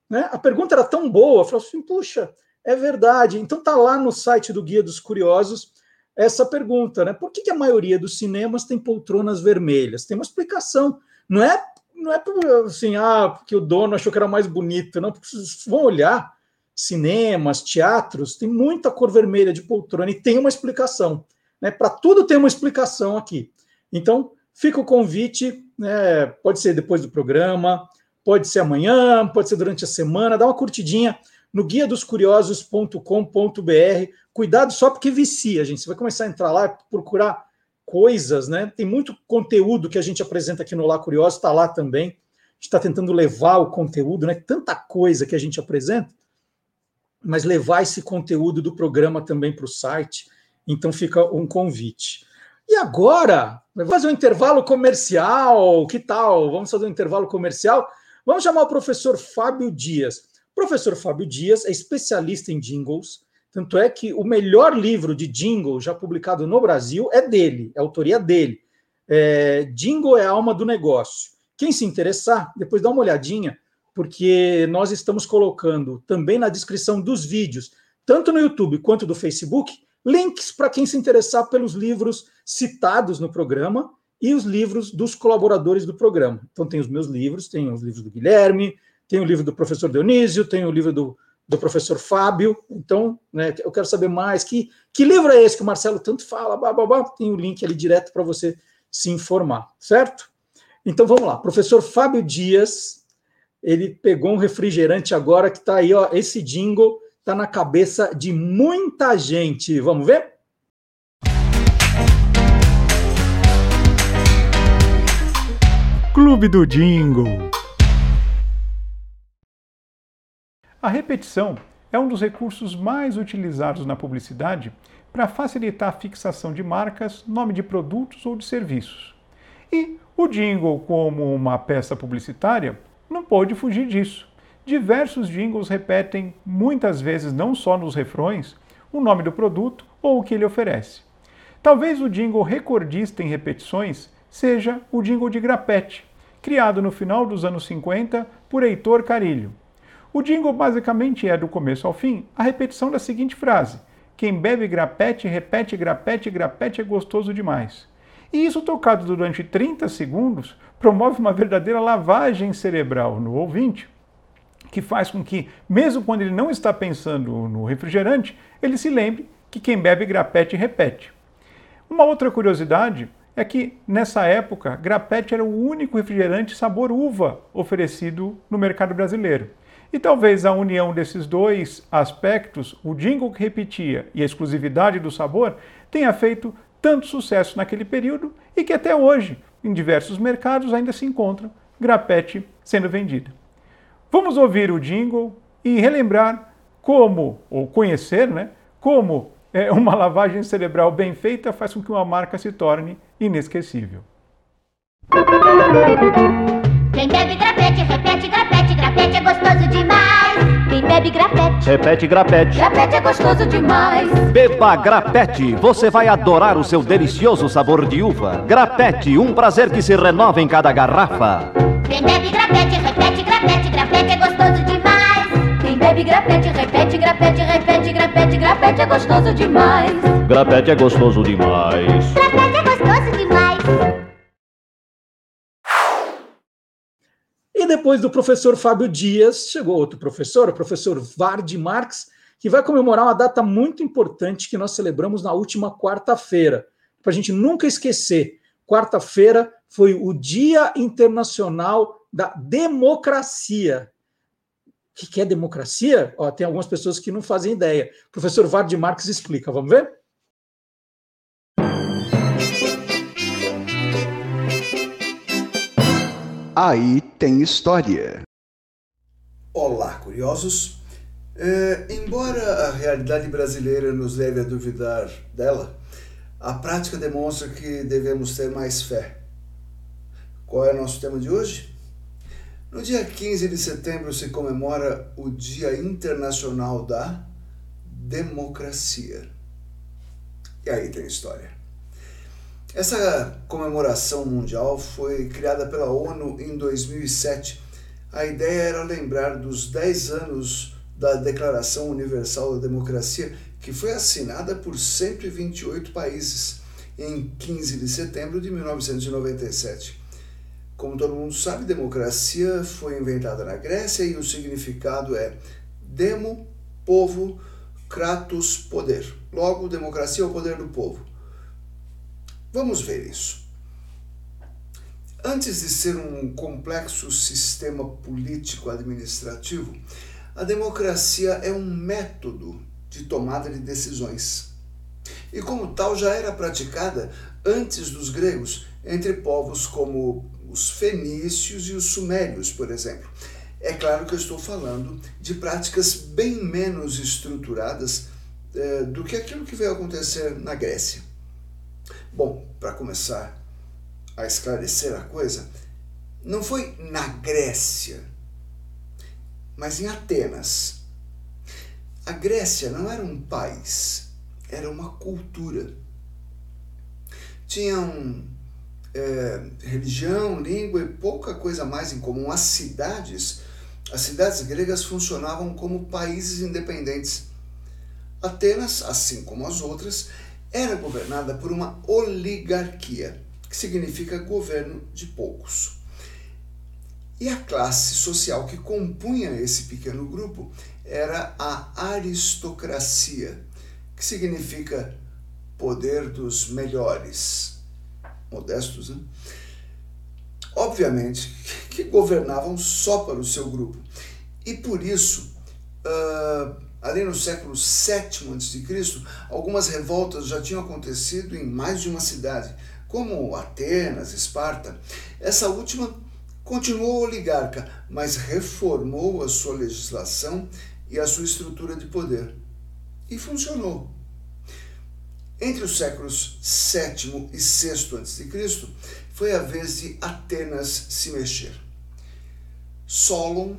Né? A pergunta era tão boa, falou assim: puxa, é verdade. Então tá lá no site do Guia dos Curiosos essa pergunta, né? Por que, que a maioria dos cinemas tem poltronas vermelhas? Tem uma explicação. Não é, não é assim, ah, porque o dono achou que era mais bonito, não. Porque vocês vão olhar cinemas, teatros, tem muita cor vermelha de poltrona e tem uma explicação. Né? Para tudo tem uma explicação aqui. Então, fica o convite, né? pode ser depois do programa, pode ser amanhã, pode ser durante a semana, dá uma curtidinha no guia dos curiosos.com.br. Cuidado só porque vicia, gente. Você vai começar a entrar lá procurar coisas, né? Tem muito conteúdo que a gente apresenta aqui no Lá Curioso, está lá também. A gente está tentando levar o conteúdo, né? Tanta coisa que a gente apresenta, mas levar esse conteúdo do programa também para o site. Então fica um convite. E agora, vamos fazer um intervalo comercial. Que tal? Vamos fazer um intervalo comercial. Vamos chamar o professor Fábio Dias. O professor Fábio Dias é especialista em jingles, tanto é que o melhor livro de jingle já publicado no Brasil é dele, é autoria dele. É, jingle é a alma do negócio. Quem se interessar, depois dá uma olhadinha, porque nós estamos colocando também na descrição dos vídeos, tanto no YouTube quanto do Facebook, links para quem se interessar pelos livros citados no programa e os livros dos colaboradores do programa. Então, tem os meus livros, tem os livros do Guilherme, tem o livro do professor Dionísio, tem o livro do, do professor Fábio. Então, né, eu quero saber mais. Que, que livro é esse que o Marcelo tanto fala? Bah, bah, bah. Tem o link ali direto para você se informar, certo? Então, vamos lá. Professor Fábio Dias, ele pegou um refrigerante agora que está aí, ó, esse jingle está na cabeça de muita gente. Vamos ver? Clube do Jingle. A repetição é um dos recursos mais utilizados na publicidade para facilitar a fixação de marcas, nome de produtos ou de serviços. E o jingle, como uma peça publicitária, não pode fugir disso. Diversos jingles repetem, muitas vezes não só nos refrões, o nome do produto ou o que ele oferece. Talvez o jingle recordista em repetições seja o jingle de grapete, criado no final dos anos 50 por Heitor Carilho. O jingle basicamente é, do começo ao fim, a repetição da seguinte frase: Quem bebe grapete, repete grapete, grapete é gostoso demais. E isso tocado durante 30 segundos promove uma verdadeira lavagem cerebral no ouvinte, que faz com que, mesmo quando ele não está pensando no refrigerante, ele se lembre que quem bebe grapete repete. Uma outra curiosidade é que, nessa época, grapete era o único refrigerante sabor uva oferecido no mercado brasileiro. E talvez a união desses dois aspectos, o jingle que repetia e a exclusividade do sabor, tenha feito tanto sucesso naquele período e que até hoje, em diversos mercados, ainda se encontra grapete sendo vendida. Vamos ouvir o jingle e relembrar como, ou conhecer, né, como é, uma lavagem cerebral bem feita faz com que uma marca se torne inesquecível. Quem bebe grapete, repete grapete, grapete é gostoso demais. Quem bebe grapete, repete grapete, grapete é gostoso demais. Beba grapete, você vai adorar o seu delicioso sabor de uva. Grapete, um prazer que se renova em cada garrafa. Quem bebe grapete, repete grapete, grapete é gostoso demais. Quem bebe grapete, repete grapete, repete grapete, grapete é gostoso demais. Grapete é gostoso demais. Grapete é gostoso demais. E depois do professor Fábio Dias, chegou outro professor, o professor Vard Marx, que vai comemorar uma data muito importante que nós celebramos na última quarta-feira. Para a gente nunca esquecer, quarta-feira foi o Dia Internacional da Democracia. O que é democracia? Ó, tem algumas pessoas que não fazem ideia. O professor Vard Marx explica, vamos ver? Aí tem história. Olá, curiosos! É, embora a realidade brasileira nos leve a duvidar dela, a prática demonstra que devemos ter mais fé. Qual é o nosso tema de hoje? No dia 15 de setembro se comemora o Dia Internacional da Democracia. E aí tem história. Essa comemoração mundial foi criada pela ONU em 2007. A ideia era lembrar dos 10 anos da Declaração Universal da Democracia, que foi assinada por 128 países em 15 de setembro de 1997. Como todo mundo sabe, democracia foi inventada na Grécia e o significado é demo, povo, kratos, poder. Logo, democracia é o poder do povo. Vamos ver isso. Antes de ser um complexo sistema político-administrativo, a democracia é um método de tomada de decisões. E, como tal, já era praticada antes dos gregos entre povos como os fenícios e os sumérios, por exemplo. É claro que eu estou falando de práticas bem menos estruturadas eh, do que aquilo que veio acontecer na Grécia. Bom, para começar a esclarecer a coisa, não foi na Grécia, mas em Atenas. A Grécia não era um país, era uma cultura. Tinham é, religião, língua e pouca coisa mais em comum. As cidades, as cidades gregas funcionavam como países independentes. Atenas, assim como as outras, era governada por uma oligarquia, que significa governo de poucos. E a classe social que compunha esse pequeno grupo era a aristocracia, que significa poder dos melhores, modestos, né? Obviamente que governavam só para o seu grupo. E por isso, uh, Ali no século VII a.C., algumas revoltas já tinham acontecido em mais de uma cidade, como Atenas, Esparta. Essa última continuou oligarca, mas reformou a sua legislação e a sua estrutura de poder. E funcionou. Entre os séculos VII e VI a.C., foi a vez de Atenas se mexer. Solon,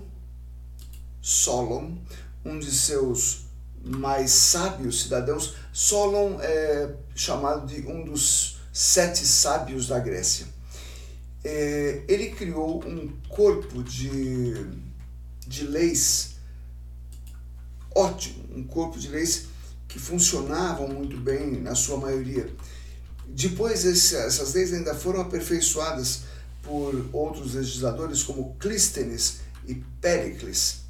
Solon um de seus mais sábios cidadãos, Solon é chamado de um dos sete sábios da Grécia. É, ele criou um corpo de, de leis ótimo, um corpo de leis que funcionavam muito bem na sua maioria. Depois, esse, essas leis ainda foram aperfeiçoadas por outros legisladores como Clístenes e Péricles.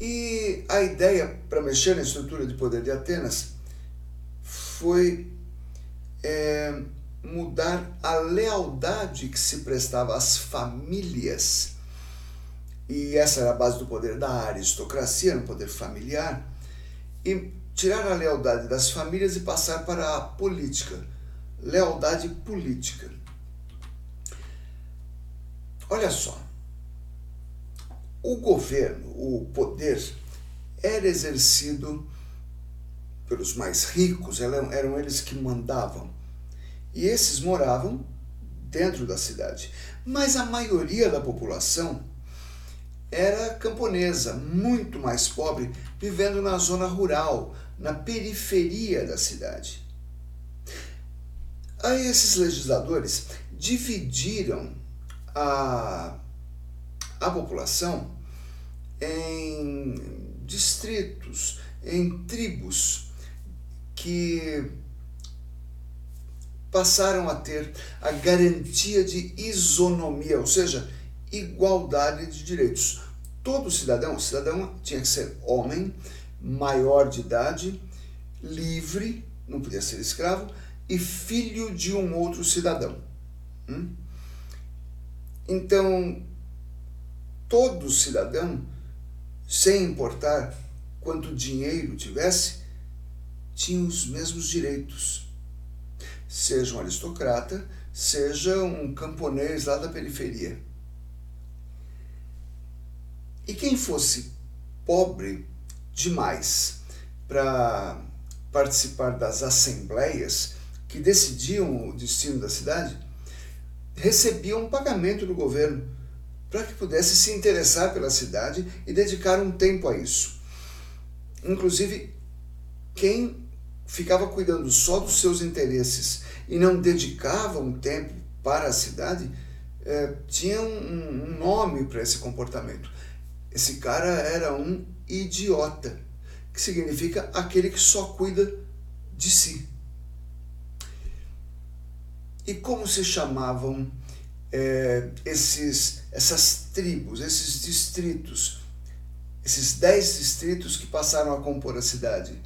E a ideia para mexer na estrutura de poder de Atenas foi é, mudar a lealdade que se prestava às famílias. E essa era a base do poder da aristocracia, no poder familiar, e tirar a lealdade das famílias e passar para a política, lealdade política. Olha só, o governo, o poder, era exercido pelos mais ricos, eram, eles que mandavam. E esses moravam dentro da cidade. Mas a maioria da população era camponesa, muito mais pobre, vivendo na zona rural, na periferia da cidade. Aí esses legisladores dividiram a a população em distritos, em tribos que passaram a ter a garantia de isonomia, ou seja, igualdade de direitos. Todo cidadão, cidadão tinha que ser homem, maior de idade, livre, não podia ser escravo, e filho de um outro cidadão. Hum? Então, todo cidadão, sem importar quanto dinheiro tivesse, tinha os mesmos direitos. Seja um aristocrata, seja um camponês lá da periferia. E quem fosse pobre demais para participar das assembleias que decidiam o destino da cidade, recebia um pagamento do governo para que pudesse se interessar pela cidade e dedicar um tempo a isso. Inclusive, quem ficava cuidando só dos seus interesses e não dedicava um tempo para a cidade, é, tinha um, um nome para esse comportamento. Esse cara era um idiota, que significa aquele que só cuida de si. E como se chamavam é, esses, essas tribos, esses distritos, esses dez distritos que passaram a compor a cidade?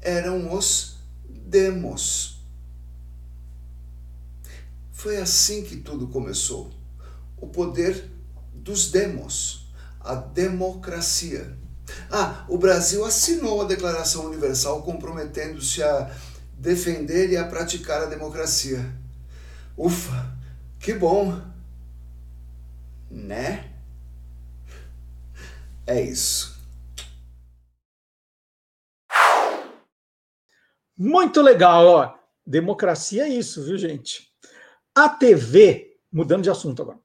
Eram os demos. Foi assim que tudo começou. O poder dos demos, a democracia. Ah, o Brasil assinou a Declaração Universal comprometendo-se a defender e a praticar a democracia. Ufa, que bom! Né? É isso. Muito legal, ó. Democracia é isso, viu, gente? A TV, mudando de assunto agora.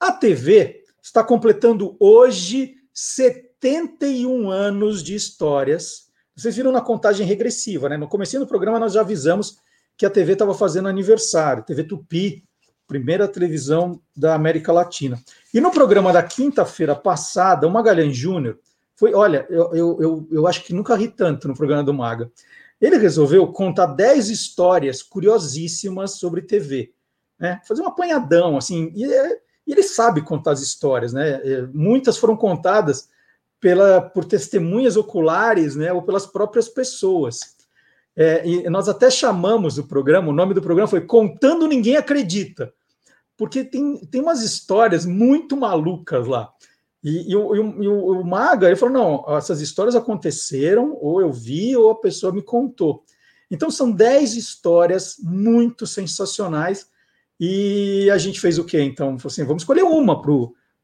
A TV está completando hoje 71 anos de histórias. Vocês viram na contagem regressiva, né? No começo do programa nós já avisamos que a TV estava fazendo aniversário, TV Tupi, primeira televisão da América Latina. E no programa da quinta-feira passada, o Magalhães Júnior foi, olha, eu, eu, eu, eu, acho que nunca ri tanto no programa do Maga. Ele resolveu contar 10 histórias curiosíssimas sobre TV, né? Fazer um apanhadão, assim, e, e ele sabe contar as histórias, né? É, muitas foram contadas pela, por testemunhas oculares, né, ou pelas próprias pessoas. É, e nós até chamamos o programa, o nome do programa foi Contando Ninguém Acredita, porque tem, tem umas histórias muito malucas lá. E, e, o, e, o, e o, Maga ele falou: não, essas histórias aconteceram, ou eu vi, ou a pessoa me contou. Então são dez histórias muito sensacionais. E a gente fez o quê? Então, assim, vamos escolher uma para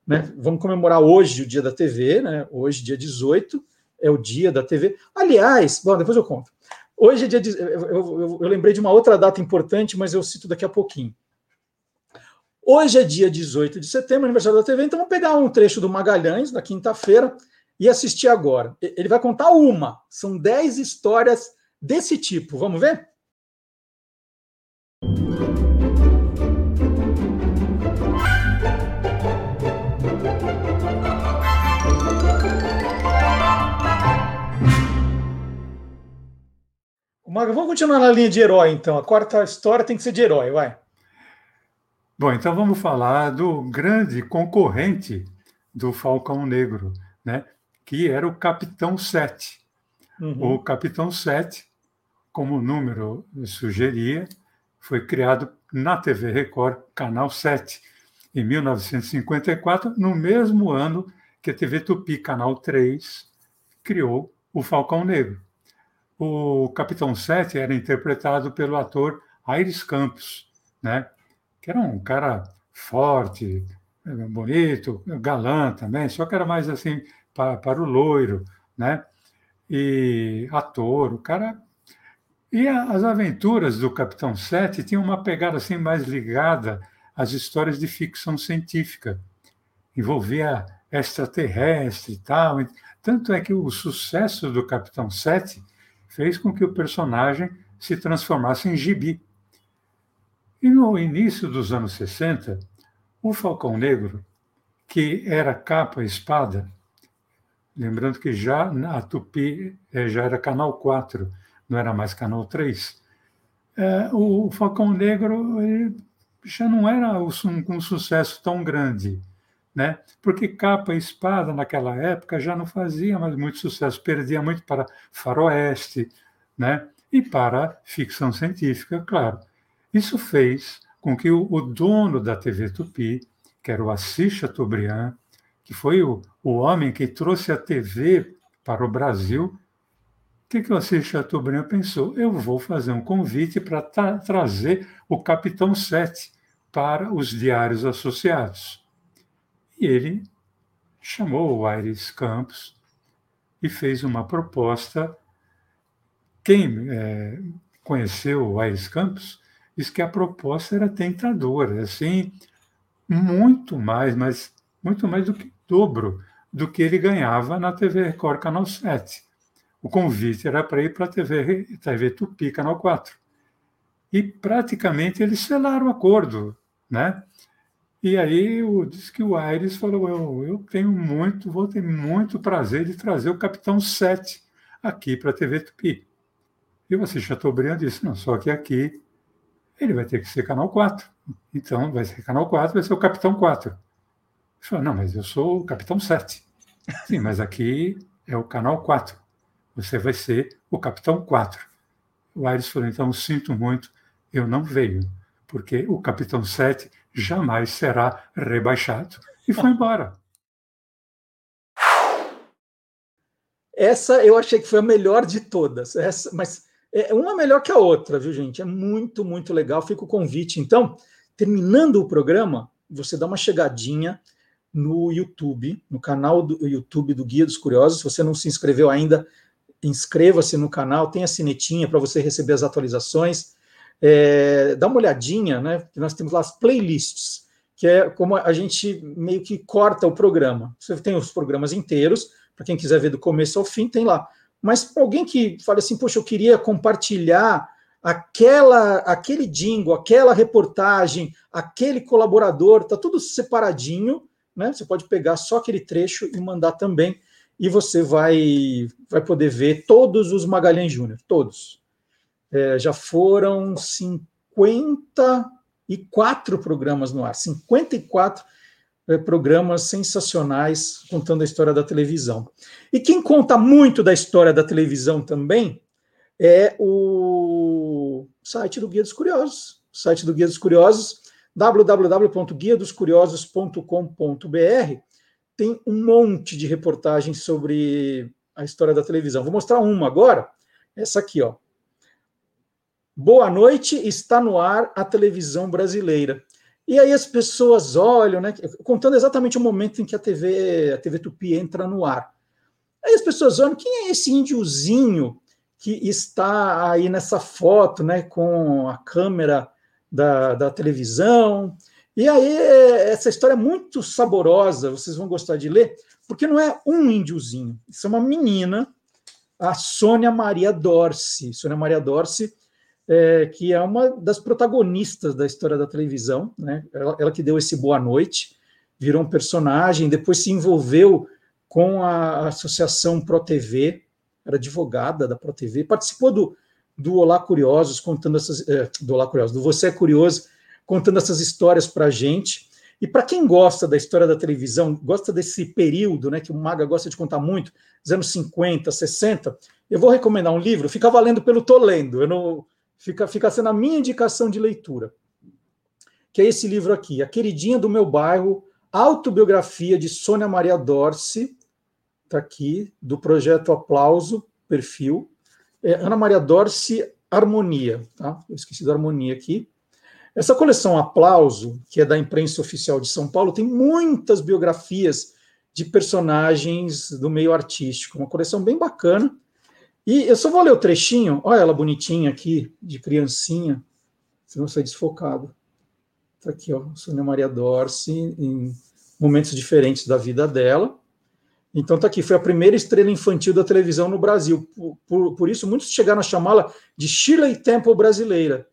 né? Vamos comemorar hoje o dia da TV, né? Hoje, dia 18, é o dia da TV. Aliás, bom, depois eu conto. Hoje é dia de, eu, eu, eu, lembrei de uma outra data importante, mas eu cito daqui a pouquinho. Hoje é dia 18 de setembro, aniversário da TV, então vamos pegar um trecho do Magalhães, da quinta-feira, e assistir agora. Ele vai contar uma, são 10 histórias desse tipo. Vamos ver? Maga, vamos continuar na linha de herói, então. A quarta história tem que ser de herói, vai. Bom, então vamos falar do grande concorrente do Falcão Negro, né? que era o Capitão 7. Uhum. O Capitão 7, como o número sugeria, foi criado na TV Record, Canal 7, em 1954, no mesmo ano que a TV Tupi, Canal 3, criou o Falcão Negro. O Capitão 7 era interpretado pelo ator Aires Campos, né? que era um cara forte, bonito, galã também, só que era mais assim para, para o loiro, né? E ator, o cara. E as aventuras do Capitão 7 tinham uma pegada assim mais ligada às histórias de ficção científica. Envolvia extraterrestre e tal. Tanto é que o sucesso do Capitão 7 fez com que o personagem se transformasse em gibi. E no início dos anos 60, o Falcão Negro, que era capa e espada, lembrando que já a Tupi eh, já era canal 4, não era mais canal 3, é, o Falcão Negro já não era um sucesso tão grande né? Porque capa e espada naquela época já não fazia mais muito sucesso, perdia muito para faroeste, né? E para ficção científica, claro. Isso fez com que o, dono da TV Tupi, que era o Assis Chateaubriand, que foi o, o homem que trouxe a TV para o Brasil, o que, que o Assis Chateaubriand pensou? Eu vou fazer um convite para tra trazer o Capitão 7 para os diários associados. E ele chamou o Aires Campos e fez uma proposta. Quem é, conheceu o Aires Campos diz que a proposta era tentadora, assim, muito mais, mas muito mais do que dobro do que ele ganhava na TV Record Canal 7. O convite era para ir para a TV, TV Tupi, Canal 4. E praticamente eles selaram o acordo, né? E aí o, diz que o Aires falou: eu, eu tenho muito, vou ter muito prazer de trazer o Capitão 7 aqui para a TV Tupi. E você Chateaubriand disse: não, só que aqui ele vai ter que ser canal 4. Então vai ser canal 4, vai ser o Capitão 4. Ele falou: não, mas eu sou o Capitão 7. Sim, mas aqui é o canal 4. Você vai ser o Capitão 4. O Aires falou: então sinto muito, eu não venho, porque o Capitão 7 jamais será rebaixado. E foi embora. Essa eu achei que foi a melhor de todas. Essa, mas é uma melhor que a outra, viu, gente? É muito, muito legal. Fica o convite. Então, terminando o programa, você dá uma chegadinha no YouTube, no canal do YouTube do Guia dos Curiosos. Se você não se inscreveu ainda, inscreva-se no canal, tem a sinetinha para você receber as atualizações. É, dá uma olhadinha, né? Nós temos lá as playlists, que é como a gente meio que corta o programa. Você tem os programas inteiros, para quem quiser ver do começo ao fim, tem lá. Mas para alguém que fala assim, poxa, eu queria compartilhar aquela, aquele jingle, aquela reportagem, aquele colaborador, tá tudo separadinho, né? Você pode pegar só aquele trecho e mandar também, e você vai, vai poder ver todos os Magalhães Júnior, todos. É, já foram 54 programas no ar, 54 é, programas sensacionais contando a história da televisão. E quem conta muito da história da televisão também é o site do Guia dos Curiosos. O site do Guia dos Curiosos, www.guiadoscuriosos.com.br, tem um monte de reportagens sobre a história da televisão. Vou mostrar uma agora, essa aqui, ó. Boa noite, está no ar a televisão brasileira. E aí as pessoas olham, né, contando exatamente o momento em que a TV, a TV Tupi entra no ar. Aí as pessoas olham, quem é esse índiozinho que está aí nessa foto, né, com a câmera da, da televisão? E aí essa história é muito saborosa, vocês vão gostar de ler, porque não é um índiozinho, isso é uma menina, a Sônia Maria Dorce. Sônia Maria Dorce é, que é uma das protagonistas da história da televisão, né? Ela, ela, que deu esse boa noite, virou um personagem, depois se envolveu com a Associação Pro TV, era advogada da Pro TV, participou do, do Olá Curiosos, contando essas. É, do Olá Curiosos, do Você é Curioso, contando essas histórias para a gente. E para quem gosta da história da televisão, gosta desse período, né, que o Maga gosta de contar muito, anos 50, 60, eu vou recomendar um livro, fica valendo pelo tô lendo. Eu não, fica, fica sendo a minha indicação de leitura, que é esse livro aqui, A Queridinha do Meu Bairro, autobiografia de Sônia Maria Dorce, está aqui, do projeto Aplauso, perfil. É Ana Maria Dorce Harmonia, tá? Eu esqueci da harmonia aqui. Essa coleção Aplauso, que é da imprensa oficial de São Paulo, tem muitas biografias de personagens do meio artístico, uma coleção bem bacana. E eu só vou ler o trechinho, olha ela bonitinha aqui, de criancinha, senão sai desfocado. Está aqui, ó, Sônia Maria Dorce, em momentos diferentes da vida dela. Então está aqui, foi a primeira estrela infantil da televisão no Brasil. Por, por, por isso, muitos chegaram a chamá-la de Shirley Temple brasileira.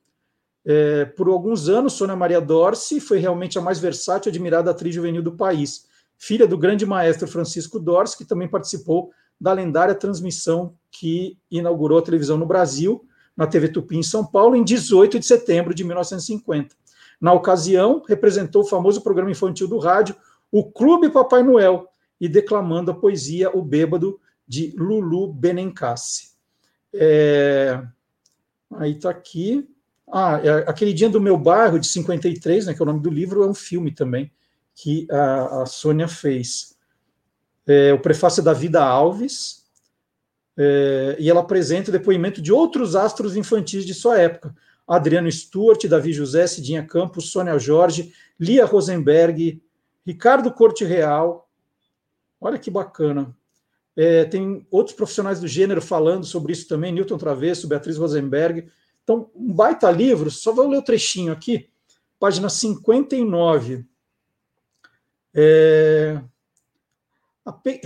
É, por alguns anos, Sônia Maria Dorce foi realmente a mais versátil e admirada atriz juvenil do país. Filha do grande maestro Francisco Dorce, que também participou da lendária transmissão que inaugurou a televisão no Brasil, na TV Tupi em São Paulo, em 18 de setembro de 1950. Na ocasião, representou o famoso programa infantil do rádio, o Clube Papai Noel, e declamando a poesia O Bêbado, de Lulu Benincassi. É... Aí está aqui. Ah, é aquele dia do meu bairro, de 53, né, que é o nome do livro, é um filme também, que a, a Sônia fez é, o prefácio da Vida Alves, é, e ela apresenta o depoimento de outros astros infantis de sua época. Adriano Stuart, Davi José, Cidinha Campos, Sônia Jorge, Lia Rosenberg, Ricardo Corte Real, Olha que bacana. É, tem outros profissionais do gênero falando sobre isso também, Newton Travesso, Beatriz Rosenberg. Então, um baita livro, só vou ler o trechinho aqui, página 59. É... Pe...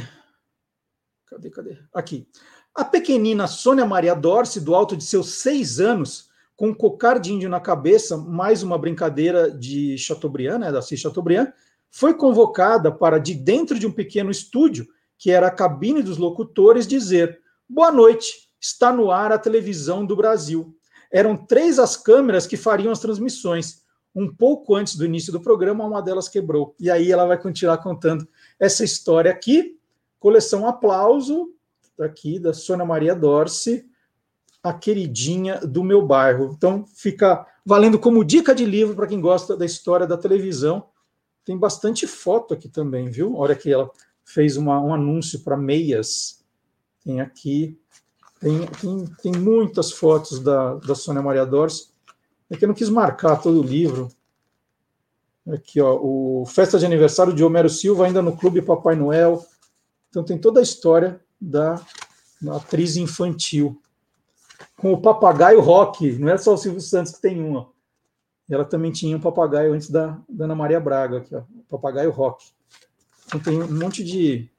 Cadê, cadê? Aqui. A pequenina Sônia Maria Dorce, do alto de seus seis anos, com um cocar de índio na cabeça, mais uma brincadeira de Chateaubriand, né, da Cis Chateaubriand, foi convocada para, de dentro de um pequeno estúdio, que era a cabine dos locutores, dizer: Boa noite, está no ar a televisão do Brasil. Eram três as câmeras que fariam as transmissões. Um pouco antes do início do programa, uma delas quebrou. E aí ela vai continuar contando essa história aqui. Coleção Aplauso, aqui da Sônia Maria Dorce, a queridinha do meu bairro. Então fica valendo como dica de livro para quem gosta da história da televisão. Tem bastante foto aqui também, viu? Olha que ela fez uma, um anúncio para meias. Tem aqui, tem, tem, tem muitas fotos da, da Sônia Maria Dorce. É que eu não quis marcar todo o livro. Aqui, ó, o Festa de Aniversário de Homero Silva, ainda no Clube Papai Noel. Então tem toda a história da, atriz infantil. Com o papagaio rock, não é só o Silvio Santos que tem um, ó. Ela também tinha um papagaio antes da, da Ana Maria Braga, aqui, ó, papagaio rock. Então tem um monte de.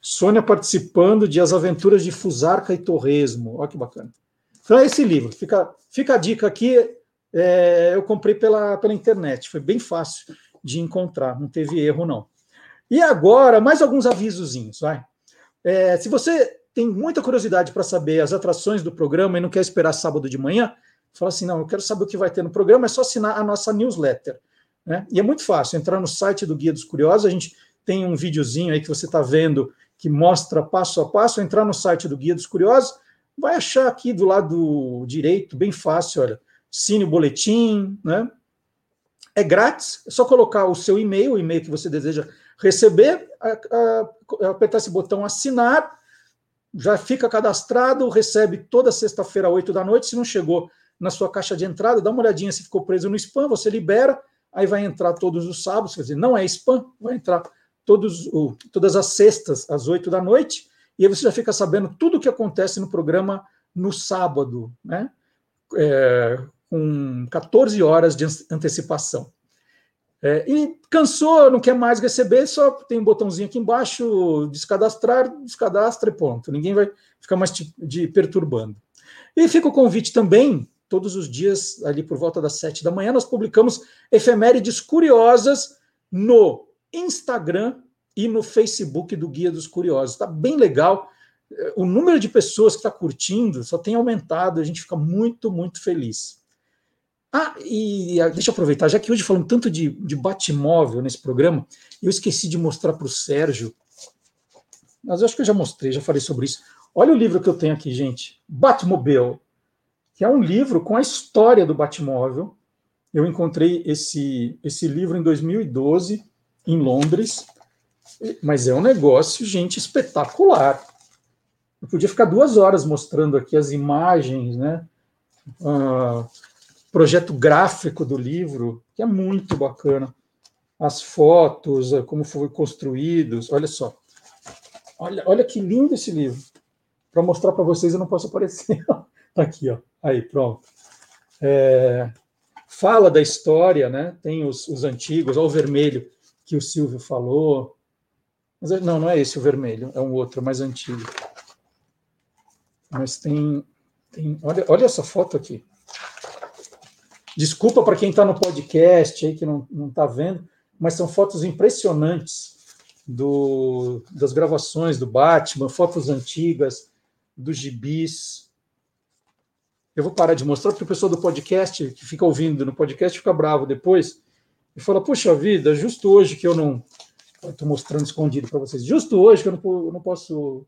Sônia participando de As Aventuras de Fusarca e Torresmo. Olha que bacana. Então é esse livro. Fica, fica a dica aqui. É, eu comprei pela, pela internet. Foi bem fácil de encontrar. Não teve erro, não. E agora, mais alguns avisozinhos. Vai. É, se você tem muita curiosidade para saber as atrações do programa e não quer esperar sábado de manhã, fala assim: não, eu quero saber o que vai ter no programa, é só assinar a nossa newsletter. Né? E é muito fácil, entrar no site do Guia dos Curiosos, a gente tem um videozinho aí que você está vendo que mostra passo a passo, entrar no site do Guia dos Curiosos, vai achar aqui do lado direito, bem fácil, olha, Cine Boletim, né? É grátis, é só colocar o seu e-mail, o e-mail que você deseja receber, apertar esse botão assinar, já fica cadastrado, recebe toda sexta-feira, 8 da noite. Se não chegou na sua caixa de entrada, dá uma olhadinha se ficou preso no spam, você libera, aí vai entrar todos os sábados, quer dizer, não é spam, vai entrar todos, todas as sextas, às 8 da noite, e aí você já fica sabendo tudo o que acontece no programa no sábado, né? É, com 14 horas de antecipação. É, e cansou, não quer mais receber, só tem um botãozinho aqui embaixo, descadastrar, descadastra e ponto. Ninguém vai ficar mais te, de perturbando. E fica o convite também, todos os dias, ali por volta das sete da manhã, nós publicamos efemérides curiosas no Instagram e no Facebook do Guia dos Curiosos. Está bem legal. O número de pessoas que está curtindo só tem aumentado, a gente fica muito, muito feliz. Ah, e deixa eu aproveitar, já que hoje falamos tanto de, de Batmóvel nesse programa, eu esqueci de mostrar para o Sérgio, mas eu acho que eu já mostrei, já falei sobre isso. Olha o livro que eu tenho aqui, gente, Batmobile, que é um livro com a história do Batmóvel. Eu encontrei esse, esse livro em 2012, em Londres, mas é um negócio, gente, espetacular. Eu podia ficar duas horas mostrando aqui as imagens, né? Uh, projeto gráfico do livro, que é muito bacana. As fotos, eh, como foi construídos, olha só. Olha, olha que lindo esse livro. Para mostrar para vocês, eu não posso aparecer. (laughs) Tá aqui, ó. Aí, pronto. É, fala da história, né? Tem os, os antigos, olha o vermelho que o Silvio falou. Mas, é, não, não é esse o vermelho, é um outro, mais antigo. Mas tem. tem olha, olha essa foto aqui. Desculpa para quem está no podcast aí que não está vendo, mas são fotos impressionantes do, das gravações do Batman, fotos antigas, dos gibis. Eu vou parar de mostrar porque o pessoal do podcast, que fica ouvindo no podcast, fica bravo depois e fala: Puxa vida, justo hoje que eu não. Estou mostrando escondido para vocês. Justo hoje que eu não, eu não posso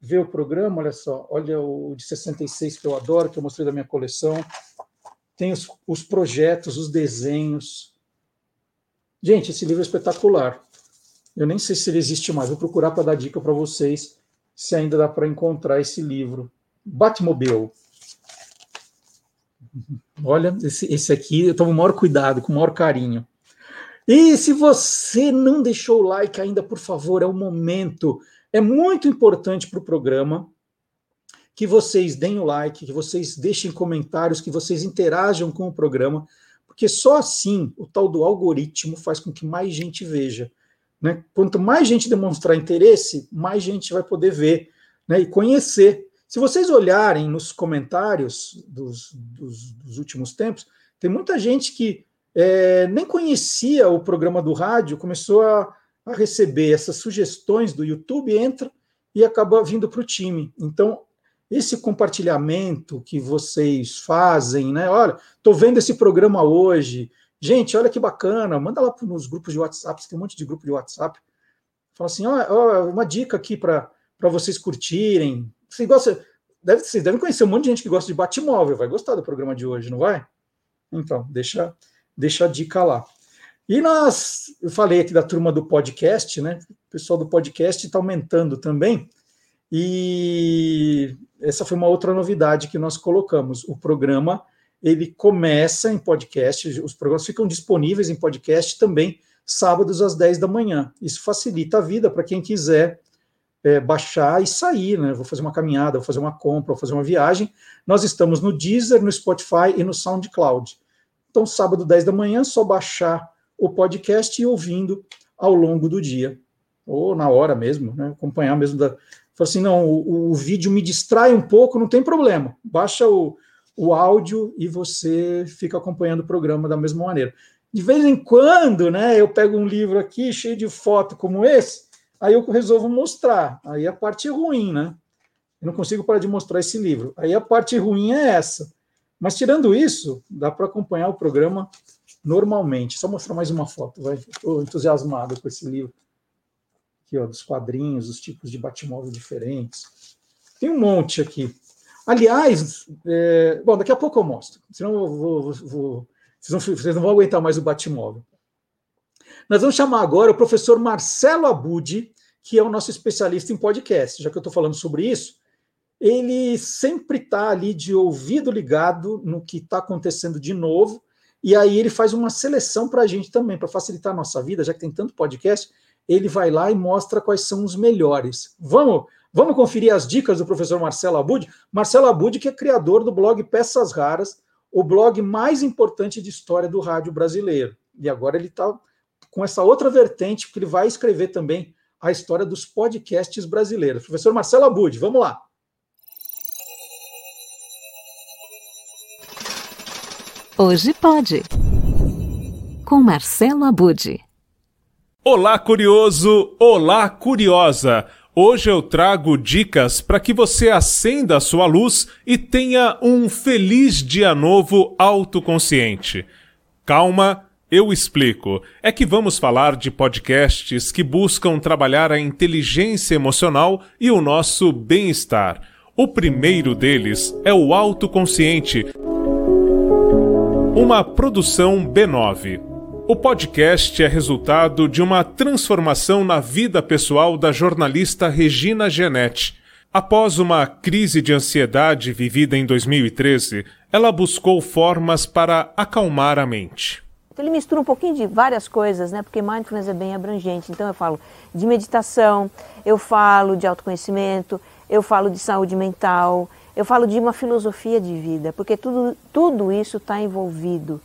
ver o programa, olha só, olha o de 66 que eu adoro, que eu mostrei da minha coleção tem os, os projetos, os desenhos. Gente, esse livro é espetacular. Eu nem sei se ele existe mais. Vou procurar para dar dica para vocês se ainda dá para encontrar esse livro. Batmobile. (laughs) Olha, esse, esse aqui eu tomo o maior cuidado, com o maior carinho. E se você não deixou o like ainda, por favor, é o momento. É muito importante para o programa que vocês deem o like, que vocês deixem comentários, que vocês interajam com o programa, porque só assim o tal do algoritmo faz com que mais gente veja. Né? Quanto mais gente demonstrar interesse, mais gente vai poder ver né, e conhecer. Se vocês olharem nos comentários dos, dos, dos últimos tempos, tem muita gente que é, nem conhecia o programa do rádio, começou a, a receber essas sugestões do YouTube, entra e acaba vindo para o time. Então, esse compartilhamento que vocês fazem, né? Olha, estou vendo esse programa hoje. Gente, olha que bacana, manda lá nos grupos de WhatsApp, tem um monte de grupo de WhatsApp. Fala assim, ó, ó uma dica aqui para vocês curtirem. Você gosta, deve, vocês devem conhecer um monte de gente que gosta de Batmóvel, vai gostar do programa de hoje, não vai? Então, deixa, deixa a dica lá. E nós, eu falei aqui da turma do podcast, né? O pessoal do podcast está aumentando também. E essa foi uma outra novidade que nós colocamos. O programa ele começa em podcast, os programas ficam disponíveis em podcast também sábados às 10 da manhã. Isso facilita a vida para quem quiser é, baixar e sair, né? Vou fazer uma caminhada, vou fazer uma compra, vou fazer uma viagem. Nós estamos no Deezer, no Spotify e no SoundCloud. Então, sábado, 10 da manhã, só baixar o podcast e ouvindo ao longo do dia, ou na hora mesmo, né? acompanhar mesmo. Da... Falei assim: não, o, o, vídeo me distrai um pouco, não tem problema. Baixa o, o áudio e você fica acompanhando o programa da mesma maneira. De vez em quando, né, eu pego um livro aqui cheio de foto como esse, aí eu resolvo mostrar. Aí a parte ruim, né? Eu não consigo parar de mostrar esse livro. Aí a parte ruim é essa. Mas tirando isso, dá para acompanhar o programa normalmente. Só mostrar mais uma foto, vai. Estou entusiasmado com esse livro. Aqui, ó, dos quadrinhos, os tipos de Batmóvel diferentes. Tem um monte aqui. Aliás, é... bom, daqui a pouco eu mostro. Senão eu vou, vou. Vocês, não, vocês não vão aguentar mais o Batmóvel. Nós vamos chamar agora o professor Marcelo Abud, que é o nosso especialista em podcast. Já que eu estou falando sobre isso, ele sempre está ali de ouvido ligado no que está acontecendo de novo, e aí ele faz uma seleção para a gente também, para facilitar a nossa vida, já que tem tanto podcast, ele vai lá e mostra quais são os melhores. Vamos, vamos conferir as dicas do professor Marcelo Abud? Marcelo Abud, que é criador do blog Peças Raras, o blog mais importante de história do rádio brasileiro. E agora ele está com essa outra vertente, porque ele vai escrever também a história dos podcasts brasileiros. Professor Marcelo Abud, vamos lá. Hoje pode. Com Marcelo Abude. Olá, curioso! Olá, curiosa! Hoje eu trago dicas para que você acenda a sua luz e tenha um feliz dia novo autoconsciente. Calma, eu explico. É que vamos falar de podcasts que buscam trabalhar a inteligência emocional e o nosso bem-estar. O primeiro deles é o autoconsciente uma produção B9. O podcast é resultado de uma transformação na vida pessoal da jornalista Regina Genetti. Após uma crise de ansiedade vivida em 2013, ela buscou formas para acalmar a mente. Ele mistura um pouquinho de várias coisas, né? Porque mindfulness é bem abrangente. Então eu falo de meditação, eu falo de autoconhecimento, eu falo de saúde mental, eu falo de uma filosofia de vida, porque tudo, tudo isso está envolvido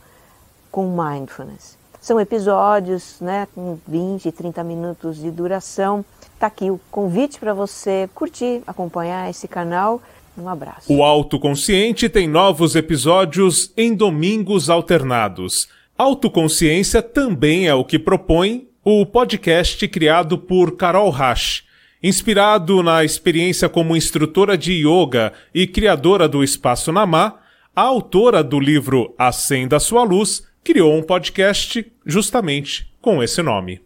com mindfulness. São episódios né, com 20, 30 minutos de duração. Está aqui o convite para você curtir, acompanhar esse canal. Um abraço. O Autoconsciente tem novos episódios em domingos alternados. Autoconsciência também é o que propõe o podcast criado por Carol Rasch Inspirado na experiência como instrutora de yoga e criadora do Espaço Namá, a autora do livro Acenda Sua Luz criou um podcast justamente com esse nome.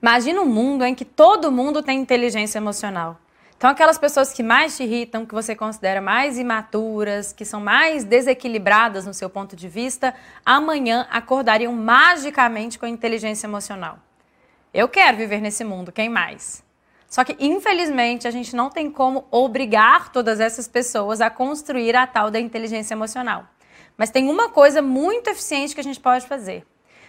Imagina um mundo em que todo mundo tem inteligência emocional. Então, aquelas pessoas que mais te irritam, que você considera mais imaturas, que são mais desequilibradas no seu ponto de vista, amanhã acordariam magicamente com inteligência emocional. Eu quero viver nesse mundo, quem mais? Só que, infelizmente, a gente não tem como obrigar todas essas pessoas a construir a tal da inteligência emocional. Mas tem uma coisa muito eficiente que a gente pode fazer.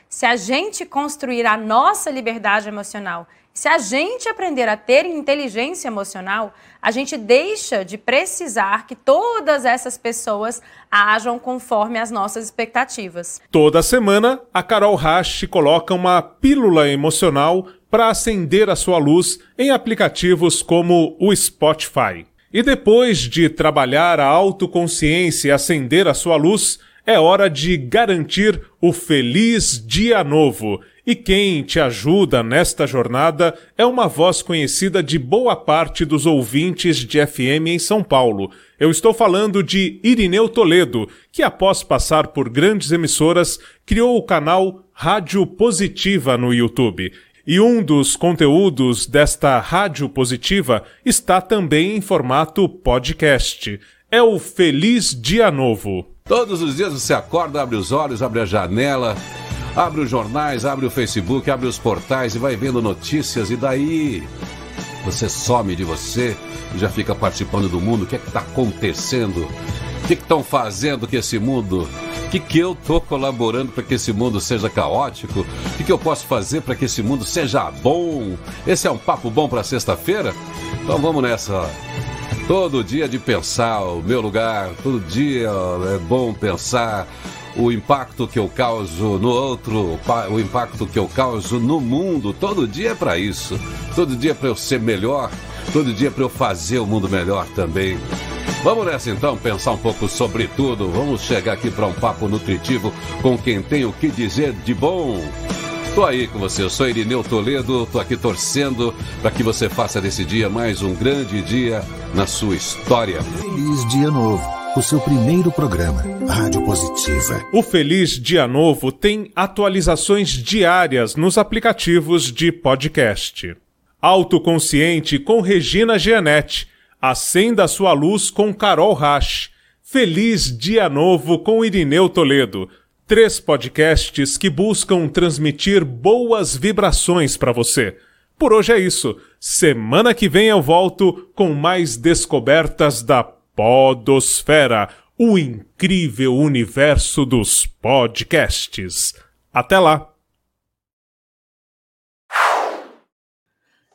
se a gente construir a nossa liberdade emocional, se a gente aprender a ter inteligência emocional, a gente deixa de precisar que todas essas pessoas ajam conforme as nossas expectativas. Toda semana, a Carol Rasch coloca uma pílula emocional para acender a sua luz em aplicativos como o Spotify. E depois de trabalhar a autoconsciência e acender a sua luz, é hora de garantir o feliz dia novo. E quem te ajuda nesta jornada é uma voz conhecida de boa parte dos ouvintes de FM em São Paulo. Eu estou falando de Irineu Toledo, que após passar por grandes emissoras, criou o canal Rádio Positiva no YouTube. E um dos conteúdos desta Rádio Positiva está também em formato podcast. É o Feliz Dia Novo. Todos os dias você acorda, abre os olhos, abre a janela, abre os jornais, abre o Facebook, abre os portais e vai vendo notícias, e daí você some de você e já fica participando do mundo. O que é que está acontecendo? O que estão fazendo que esse mundo que, que eu estou colaborando para que esse mundo seja caótico? O que, que eu posso fazer para que esse mundo seja bom? Esse é um papo bom para sexta-feira? Então vamos nessa. Todo dia de pensar o meu lugar, todo dia é bom pensar o impacto que eu causo no outro, o impacto que eu causo no mundo. Todo dia é para isso. Todo dia é para eu ser melhor, todo dia para eu fazer o mundo melhor também. Vamos nessa então pensar um pouco sobre tudo. Vamos chegar aqui para um papo nutritivo com quem tem o que dizer de bom. Tô aí com você, eu sou Irineu Toledo, tô aqui torcendo para que você faça desse dia mais um grande dia na sua história. Feliz Dia Novo, o seu primeiro programa, Rádio Positiva. O Feliz Dia Novo tem atualizações diárias nos aplicativos de podcast. Autoconsciente com Regina Gianetti Acenda sua luz com Carol Rasch. Feliz Dia Novo com Irineu Toledo. Três podcasts que buscam transmitir boas vibrações para você. Por hoje é isso. Semana que vem eu volto com mais descobertas da Podosfera, o incrível universo dos podcasts. Até lá!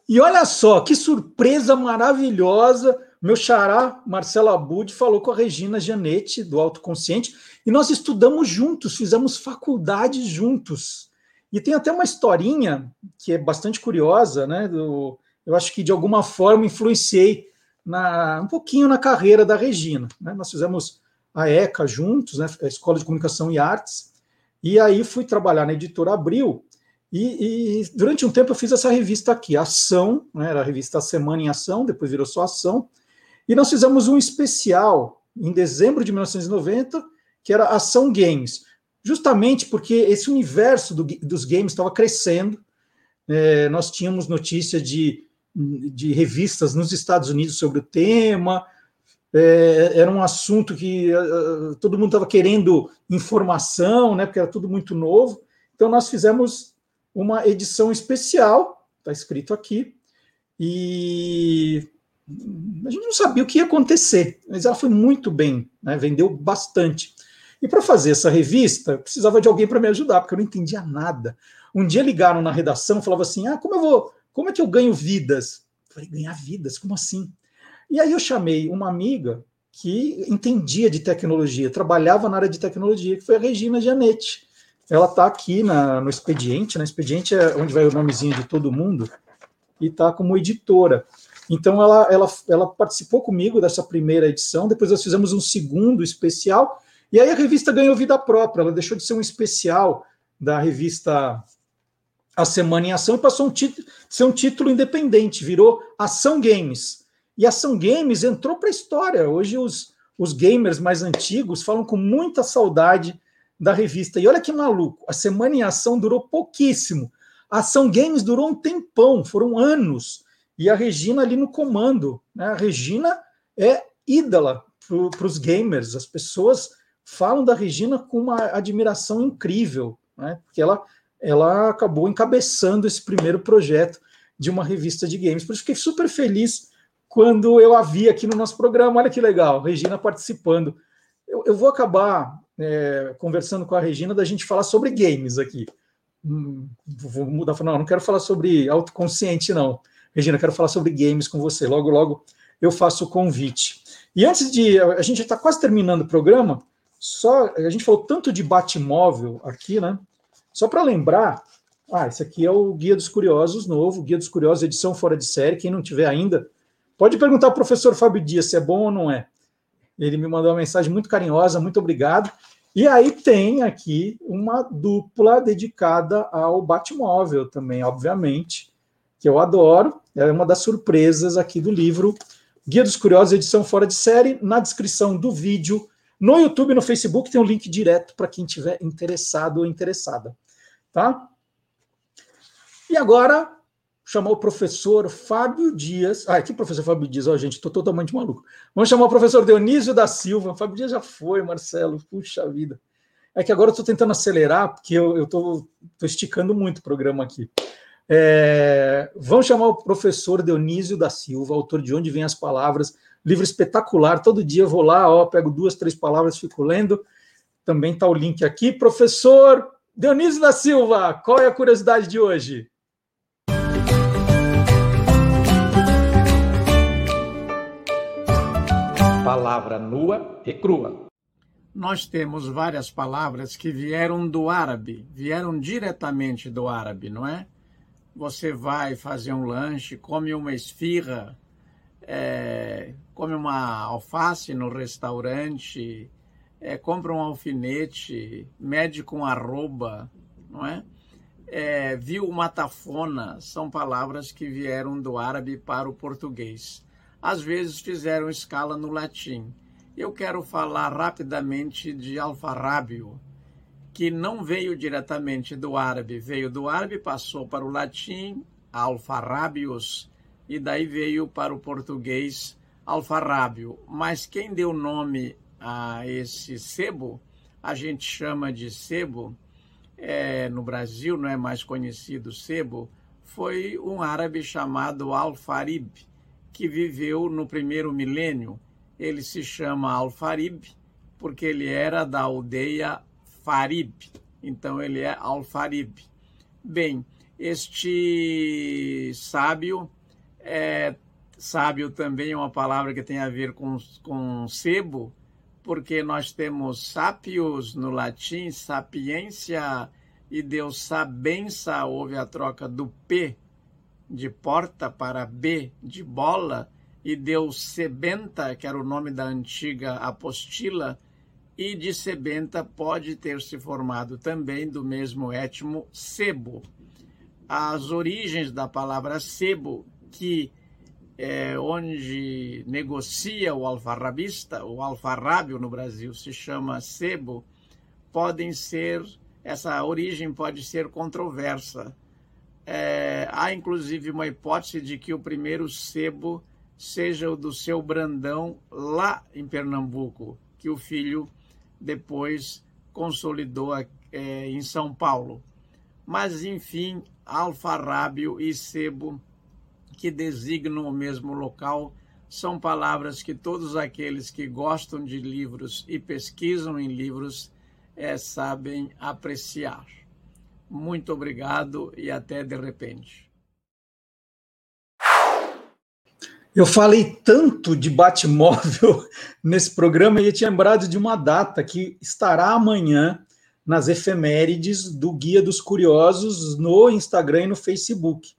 E olha só, que surpresa maravilhosa. Meu xará, Marcelo Abud, falou com a Regina Janete, do Autoconsciente, e nós estudamos juntos, fizemos faculdade juntos. E tem até uma historinha que é bastante curiosa, né? Do, eu acho que de alguma forma influenciei na, um pouquinho na carreira da Regina. Né? Nós fizemos a ECA juntos, né? a Escola de Comunicação e Artes, e aí fui trabalhar na editora Abril, e, e, durante um tempo eu fiz essa revista aqui, Ação, né, era a revista Semana em Ação, depois virou só Ação, e nós fizemos um especial em dezembro de 1990, que era Ação Games, justamente porque esse universo do, dos games estava crescendo, é, nós tínhamos notícia de, de revistas nos Estados Unidos sobre o tema, é, era um assunto que uh, todo mundo estava querendo informação, né, porque era tudo muito novo, então nós fizemos uma edição especial, está escrito aqui, e a gente não sabia o que ia acontecer, mas ela foi muito bem, né, vendeu bastante. E para fazer essa revista, eu precisava de alguém para me ajudar, porque eu não entendia nada. Um dia ligaram na redação, falava assim: "Ah, como eu vou, como é que eu ganho vidas?" Eu falei: "Ganhar vidas? Como assim?" E aí eu chamei uma amiga que entendia de tecnologia, trabalhava na área de tecnologia, que foi a Regina Gianetti ela está aqui na, no expediente, né? Expediente é onde vai o nomezinho de todo mundo, e está como editora. Então ela, ela, ela participou comigo dessa primeira edição, depois nós fizemos um segundo especial, e aí a revista ganhou vida própria, ela deixou de ser um especial da revista A Semana em Ação e passou a ser um título independente, virou Ação Games. E Ação Games entrou para a história. Hoje os, os gamers mais antigos falam com muita saudade da revista. E olha que maluco, a Semana em Ação durou pouquíssimo. A Ação Games durou um tempão, foram anos. E a Regina ali no comando. Né? A Regina é ídola para os gamers. As pessoas falam da Regina com uma admiração incrível, né? porque ela, ela acabou encabeçando esse primeiro projeto de uma revista de games. Por isso fiquei super feliz quando eu a vi aqui no nosso programa. Olha que legal, Regina participando. Eu, eu vou acabar é, conversando com a Regina da gente falar sobre games aqui. hum, vou mudar, não, não quero falar sobre autoconsciente, não. Regina, quero falar sobre games com você. Logo, logo eu faço o convite. E antes de. A gente está quase terminando o programa, só. A gente falou tanto de Batmóvel aqui, né? Só para lembrar. Ah, esse aqui é o Guia dos Curiosos novo, Guia dos Curiosos, edição fora de série. Quem não tiver ainda, pode perguntar ao professor Fábio Dias se é bom ou não é. Ele me mandou uma mensagem muito carinhosa, muito obrigado. E aí tem aqui uma dupla dedicada ao Batmóvel também, obviamente, que eu adoro. É uma das surpresas aqui do livro Guia dos Curiosos, edição fora de série. Na descrição do vídeo, no YouTube no Facebook, tem um link direto para quem tiver interessado ou interessada. Tá? E agora, chamar o professor Fábio Dias. Ah, que professor Fábio Dias? Oh, gente, estou totalmente maluco. Vamos chamar o professor Dionísio da Silva. Fábio Dias já foi, Marcelo. Puxa vida. É que agora eu estou tentando acelerar, porque eu estou esticando muito o programa aqui. É, vamos chamar o professor Dionísio da Silva, autor de Onde Vêm as Palavras, livro espetacular. Todo dia eu vou lá, ó, pego duas, três palavras, fico lendo. Também está o link aqui. Professor Dionísio da Silva, qual é a curiosidade de hoje? Palavra nua e crua. Nós temos várias palavras que vieram do árabe, vieram diretamente do árabe, não é? Você vai fazer um lanche, come uma esfirra, é, come uma alface no restaurante, é, compra um alfinete, mede com arroba, não é? é viu uma tafona, são palavras que vieram do árabe para o português às vezes fizeram escala no latim. Eu quero falar rapidamente de alfarrábio, que não veio diretamente do árabe, veio do árabe, passou para o latim, alfarrábios, e daí veio para o português alfarrábio. Mas quem deu nome a esse sebo, a gente chama de sebo, é, no Brasil não é mais conhecido sebo, foi um árabe chamado Alfarib que viveu no primeiro milênio. Ele se chama Al-Farib, porque ele era da aldeia Farib. Então ele é Al-Farib. Bem, este sábio é sábio também é uma palavra que tem a ver com, com sebo, porque nós temos sapios no latim, sapiência, e Deus sabença, houve a troca do P de porta para B de bola e deu sebenta, que era o nome da antiga apostila, e de sebenta pode ter se formado também do mesmo étimo sebo. As origens da palavra sebo, que é onde negocia o alfarrabista, o alfarrábio no Brasil se chama sebo, podem ser, essa origem pode ser controversa é, há inclusive uma hipótese de que o primeiro sebo seja o do seu Brandão lá em Pernambuco, que o filho depois consolidou é, em São Paulo. Mas, enfim, alfarrábio e sebo, que designam o mesmo local, são palavras que todos aqueles que gostam de livros e pesquisam em livros é, sabem apreciar. Muito obrigado e até de repente. Eu falei tanto de Batmóvel (laughs) nesse programa e tinha lembrado de uma data que estará amanhã nas efemérides do Guia dos Curiosos no Instagram e no Facebook.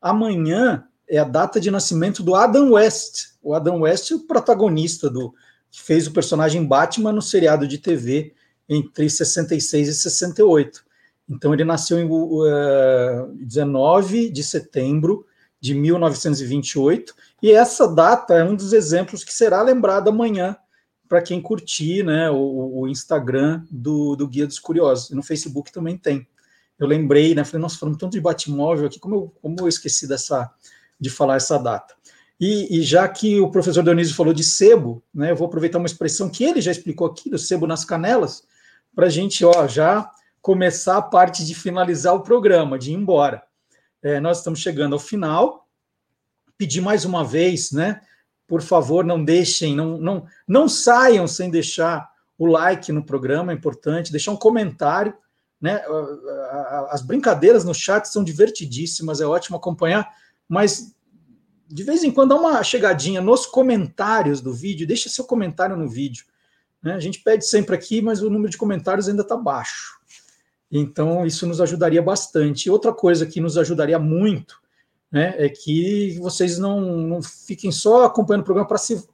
Amanhã é a data de nascimento do Adam West. O Adam West é o protagonista do que fez o personagem Batman no seriado de TV entre 66 e 68. Então, ele nasceu em uh, eh, 19 de setembro de 1928, e essa data é um dos exemplos que será lembrado amanhã para quem curtir né, o, o Instagram do, do, Guia dos Curiosos. E no Facebook também tem. Eu lembrei, né? Falei, nossa, falando tanto de Batmóvel aqui, como eu, como eu esqueci dessa, de falar essa data. E, e, já que o professor Dionísio falou de sebo, né, eu vou aproveitar uma expressão que ele já explicou aqui, do sebo nas canelas, para a gente ó, já começar a parte de finalizar o programa, de ir embora. É, nós estamos chegando ao final. Pedir mais uma vez, né? Por favor, não deixem, não, não, não saiam sem deixar o like no programa, é importante, deixar um comentário, né? As brincadeiras no chat são divertidíssimas, é ótimo acompanhar, mas de vez em quando dá uma chegadinha nos comentários do vídeo, deixa seu comentário no vídeo. Né? A gente pede sempre aqui, mas o número de comentários ainda está baixo. Então, isso nos ajudaria bastante. Outra coisa que nos ajudaria muito né, é que vocês não, não fiquem só acompanhando o programa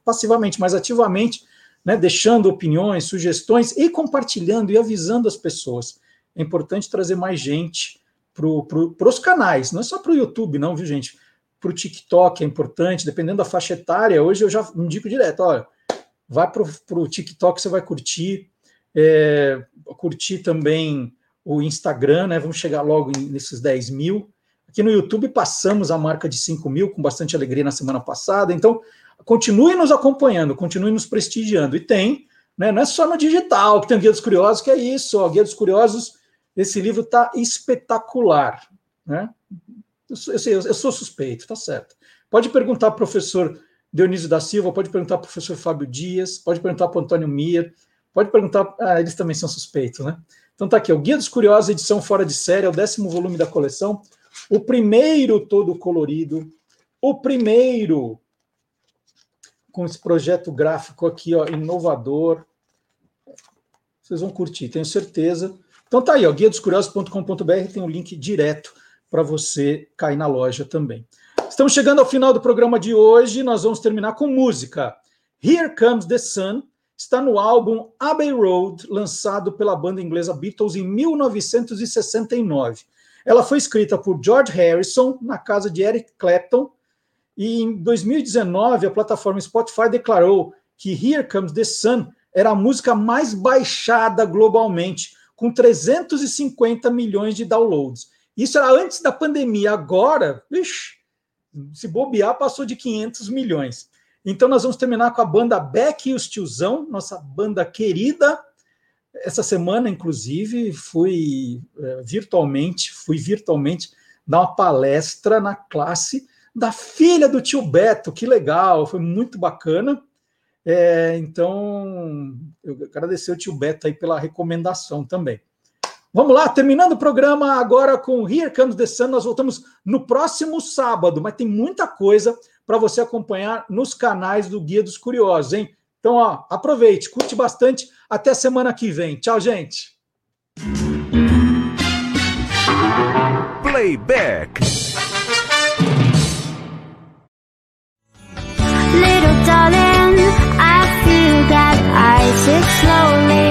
passivamente, mas ativamente, né, deixando opiniões, sugestões e compartilhando e avisando as pessoas. É importante trazer mais gente para os canais, não é só para o YouTube, não, viu, gente? Para o TikTok é importante, dependendo da faixa etária. Hoje eu já indico direto: olha, vai para o TikTok, você vai curtir, é, curtir também o Instagram, né? Vamos chegar logo nesses 10 mil. Aqui no YouTube passamos a marca de 5 mil com bastante alegria na semana passada. Então, continue nos acompanhando, continue nos prestigiando. E tem, né? Não é só no digital que tem o Guia dos Curiosos, que é isso, ó, Guia dos Curiosos esse livro está espetacular. Né? Eu, eu, eu, sou suspeito, tá certo. Pode perguntar para o professor Dionísio da Silva, pode perguntar para o professor Fábio Dias, pode perguntar para o Antônio Mir, pode perguntar. Ah, eles também são suspeitos, né? Então tá aqui, o Guia dos Curiosos, edição fora de série, é o décimo volume da coleção. O primeiro todo colorido, o primeiro com esse projeto gráfico aqui, ó, inovador. Vocês vão curtir, tenho certeza. Então tá aí, ó, guia dos curiosos.com.br tem um link direto para você cair na loja também. Estamos chegando ao final do programa de hoje, nós vamos terminar com música. Here Comes the Sun está no álbum Abbey Road, lançado pela banda inglesa Beatles em 1969. Ela foi escrita por George Harrison na casa de Eric Clapton e em 2019 a plataforma Spotify declarou que Here Comes the Sun era a música mais baixada globalmente com 350 milhões de downloads. Isso era antes da pandemia. Agora, vixi, se bobear, passou de 500 milhões. Então, nós vamos terminar com a banda Beck e os Tiozão, nossa banda querida. Essa semana, inclusive, fui é, virtualmente, fui virtualmente dar uma palestra na classe da filha do tio Beto. Que legal, foi muito bacana. É, então, eu agradecer o tio Beto aí pela recomendação também. Vamos lá, terminando o programa agora com Here Comes the Sun. Nós voltamos no próximo sábado, mas tem muita coisa para você acompanhar nos canais do Guia dos Curiosos, hein? Então, ó, aproveite, curte bastante. Até semana que vem. Tchau, gente. Playback. Little darling, I feel that I slowly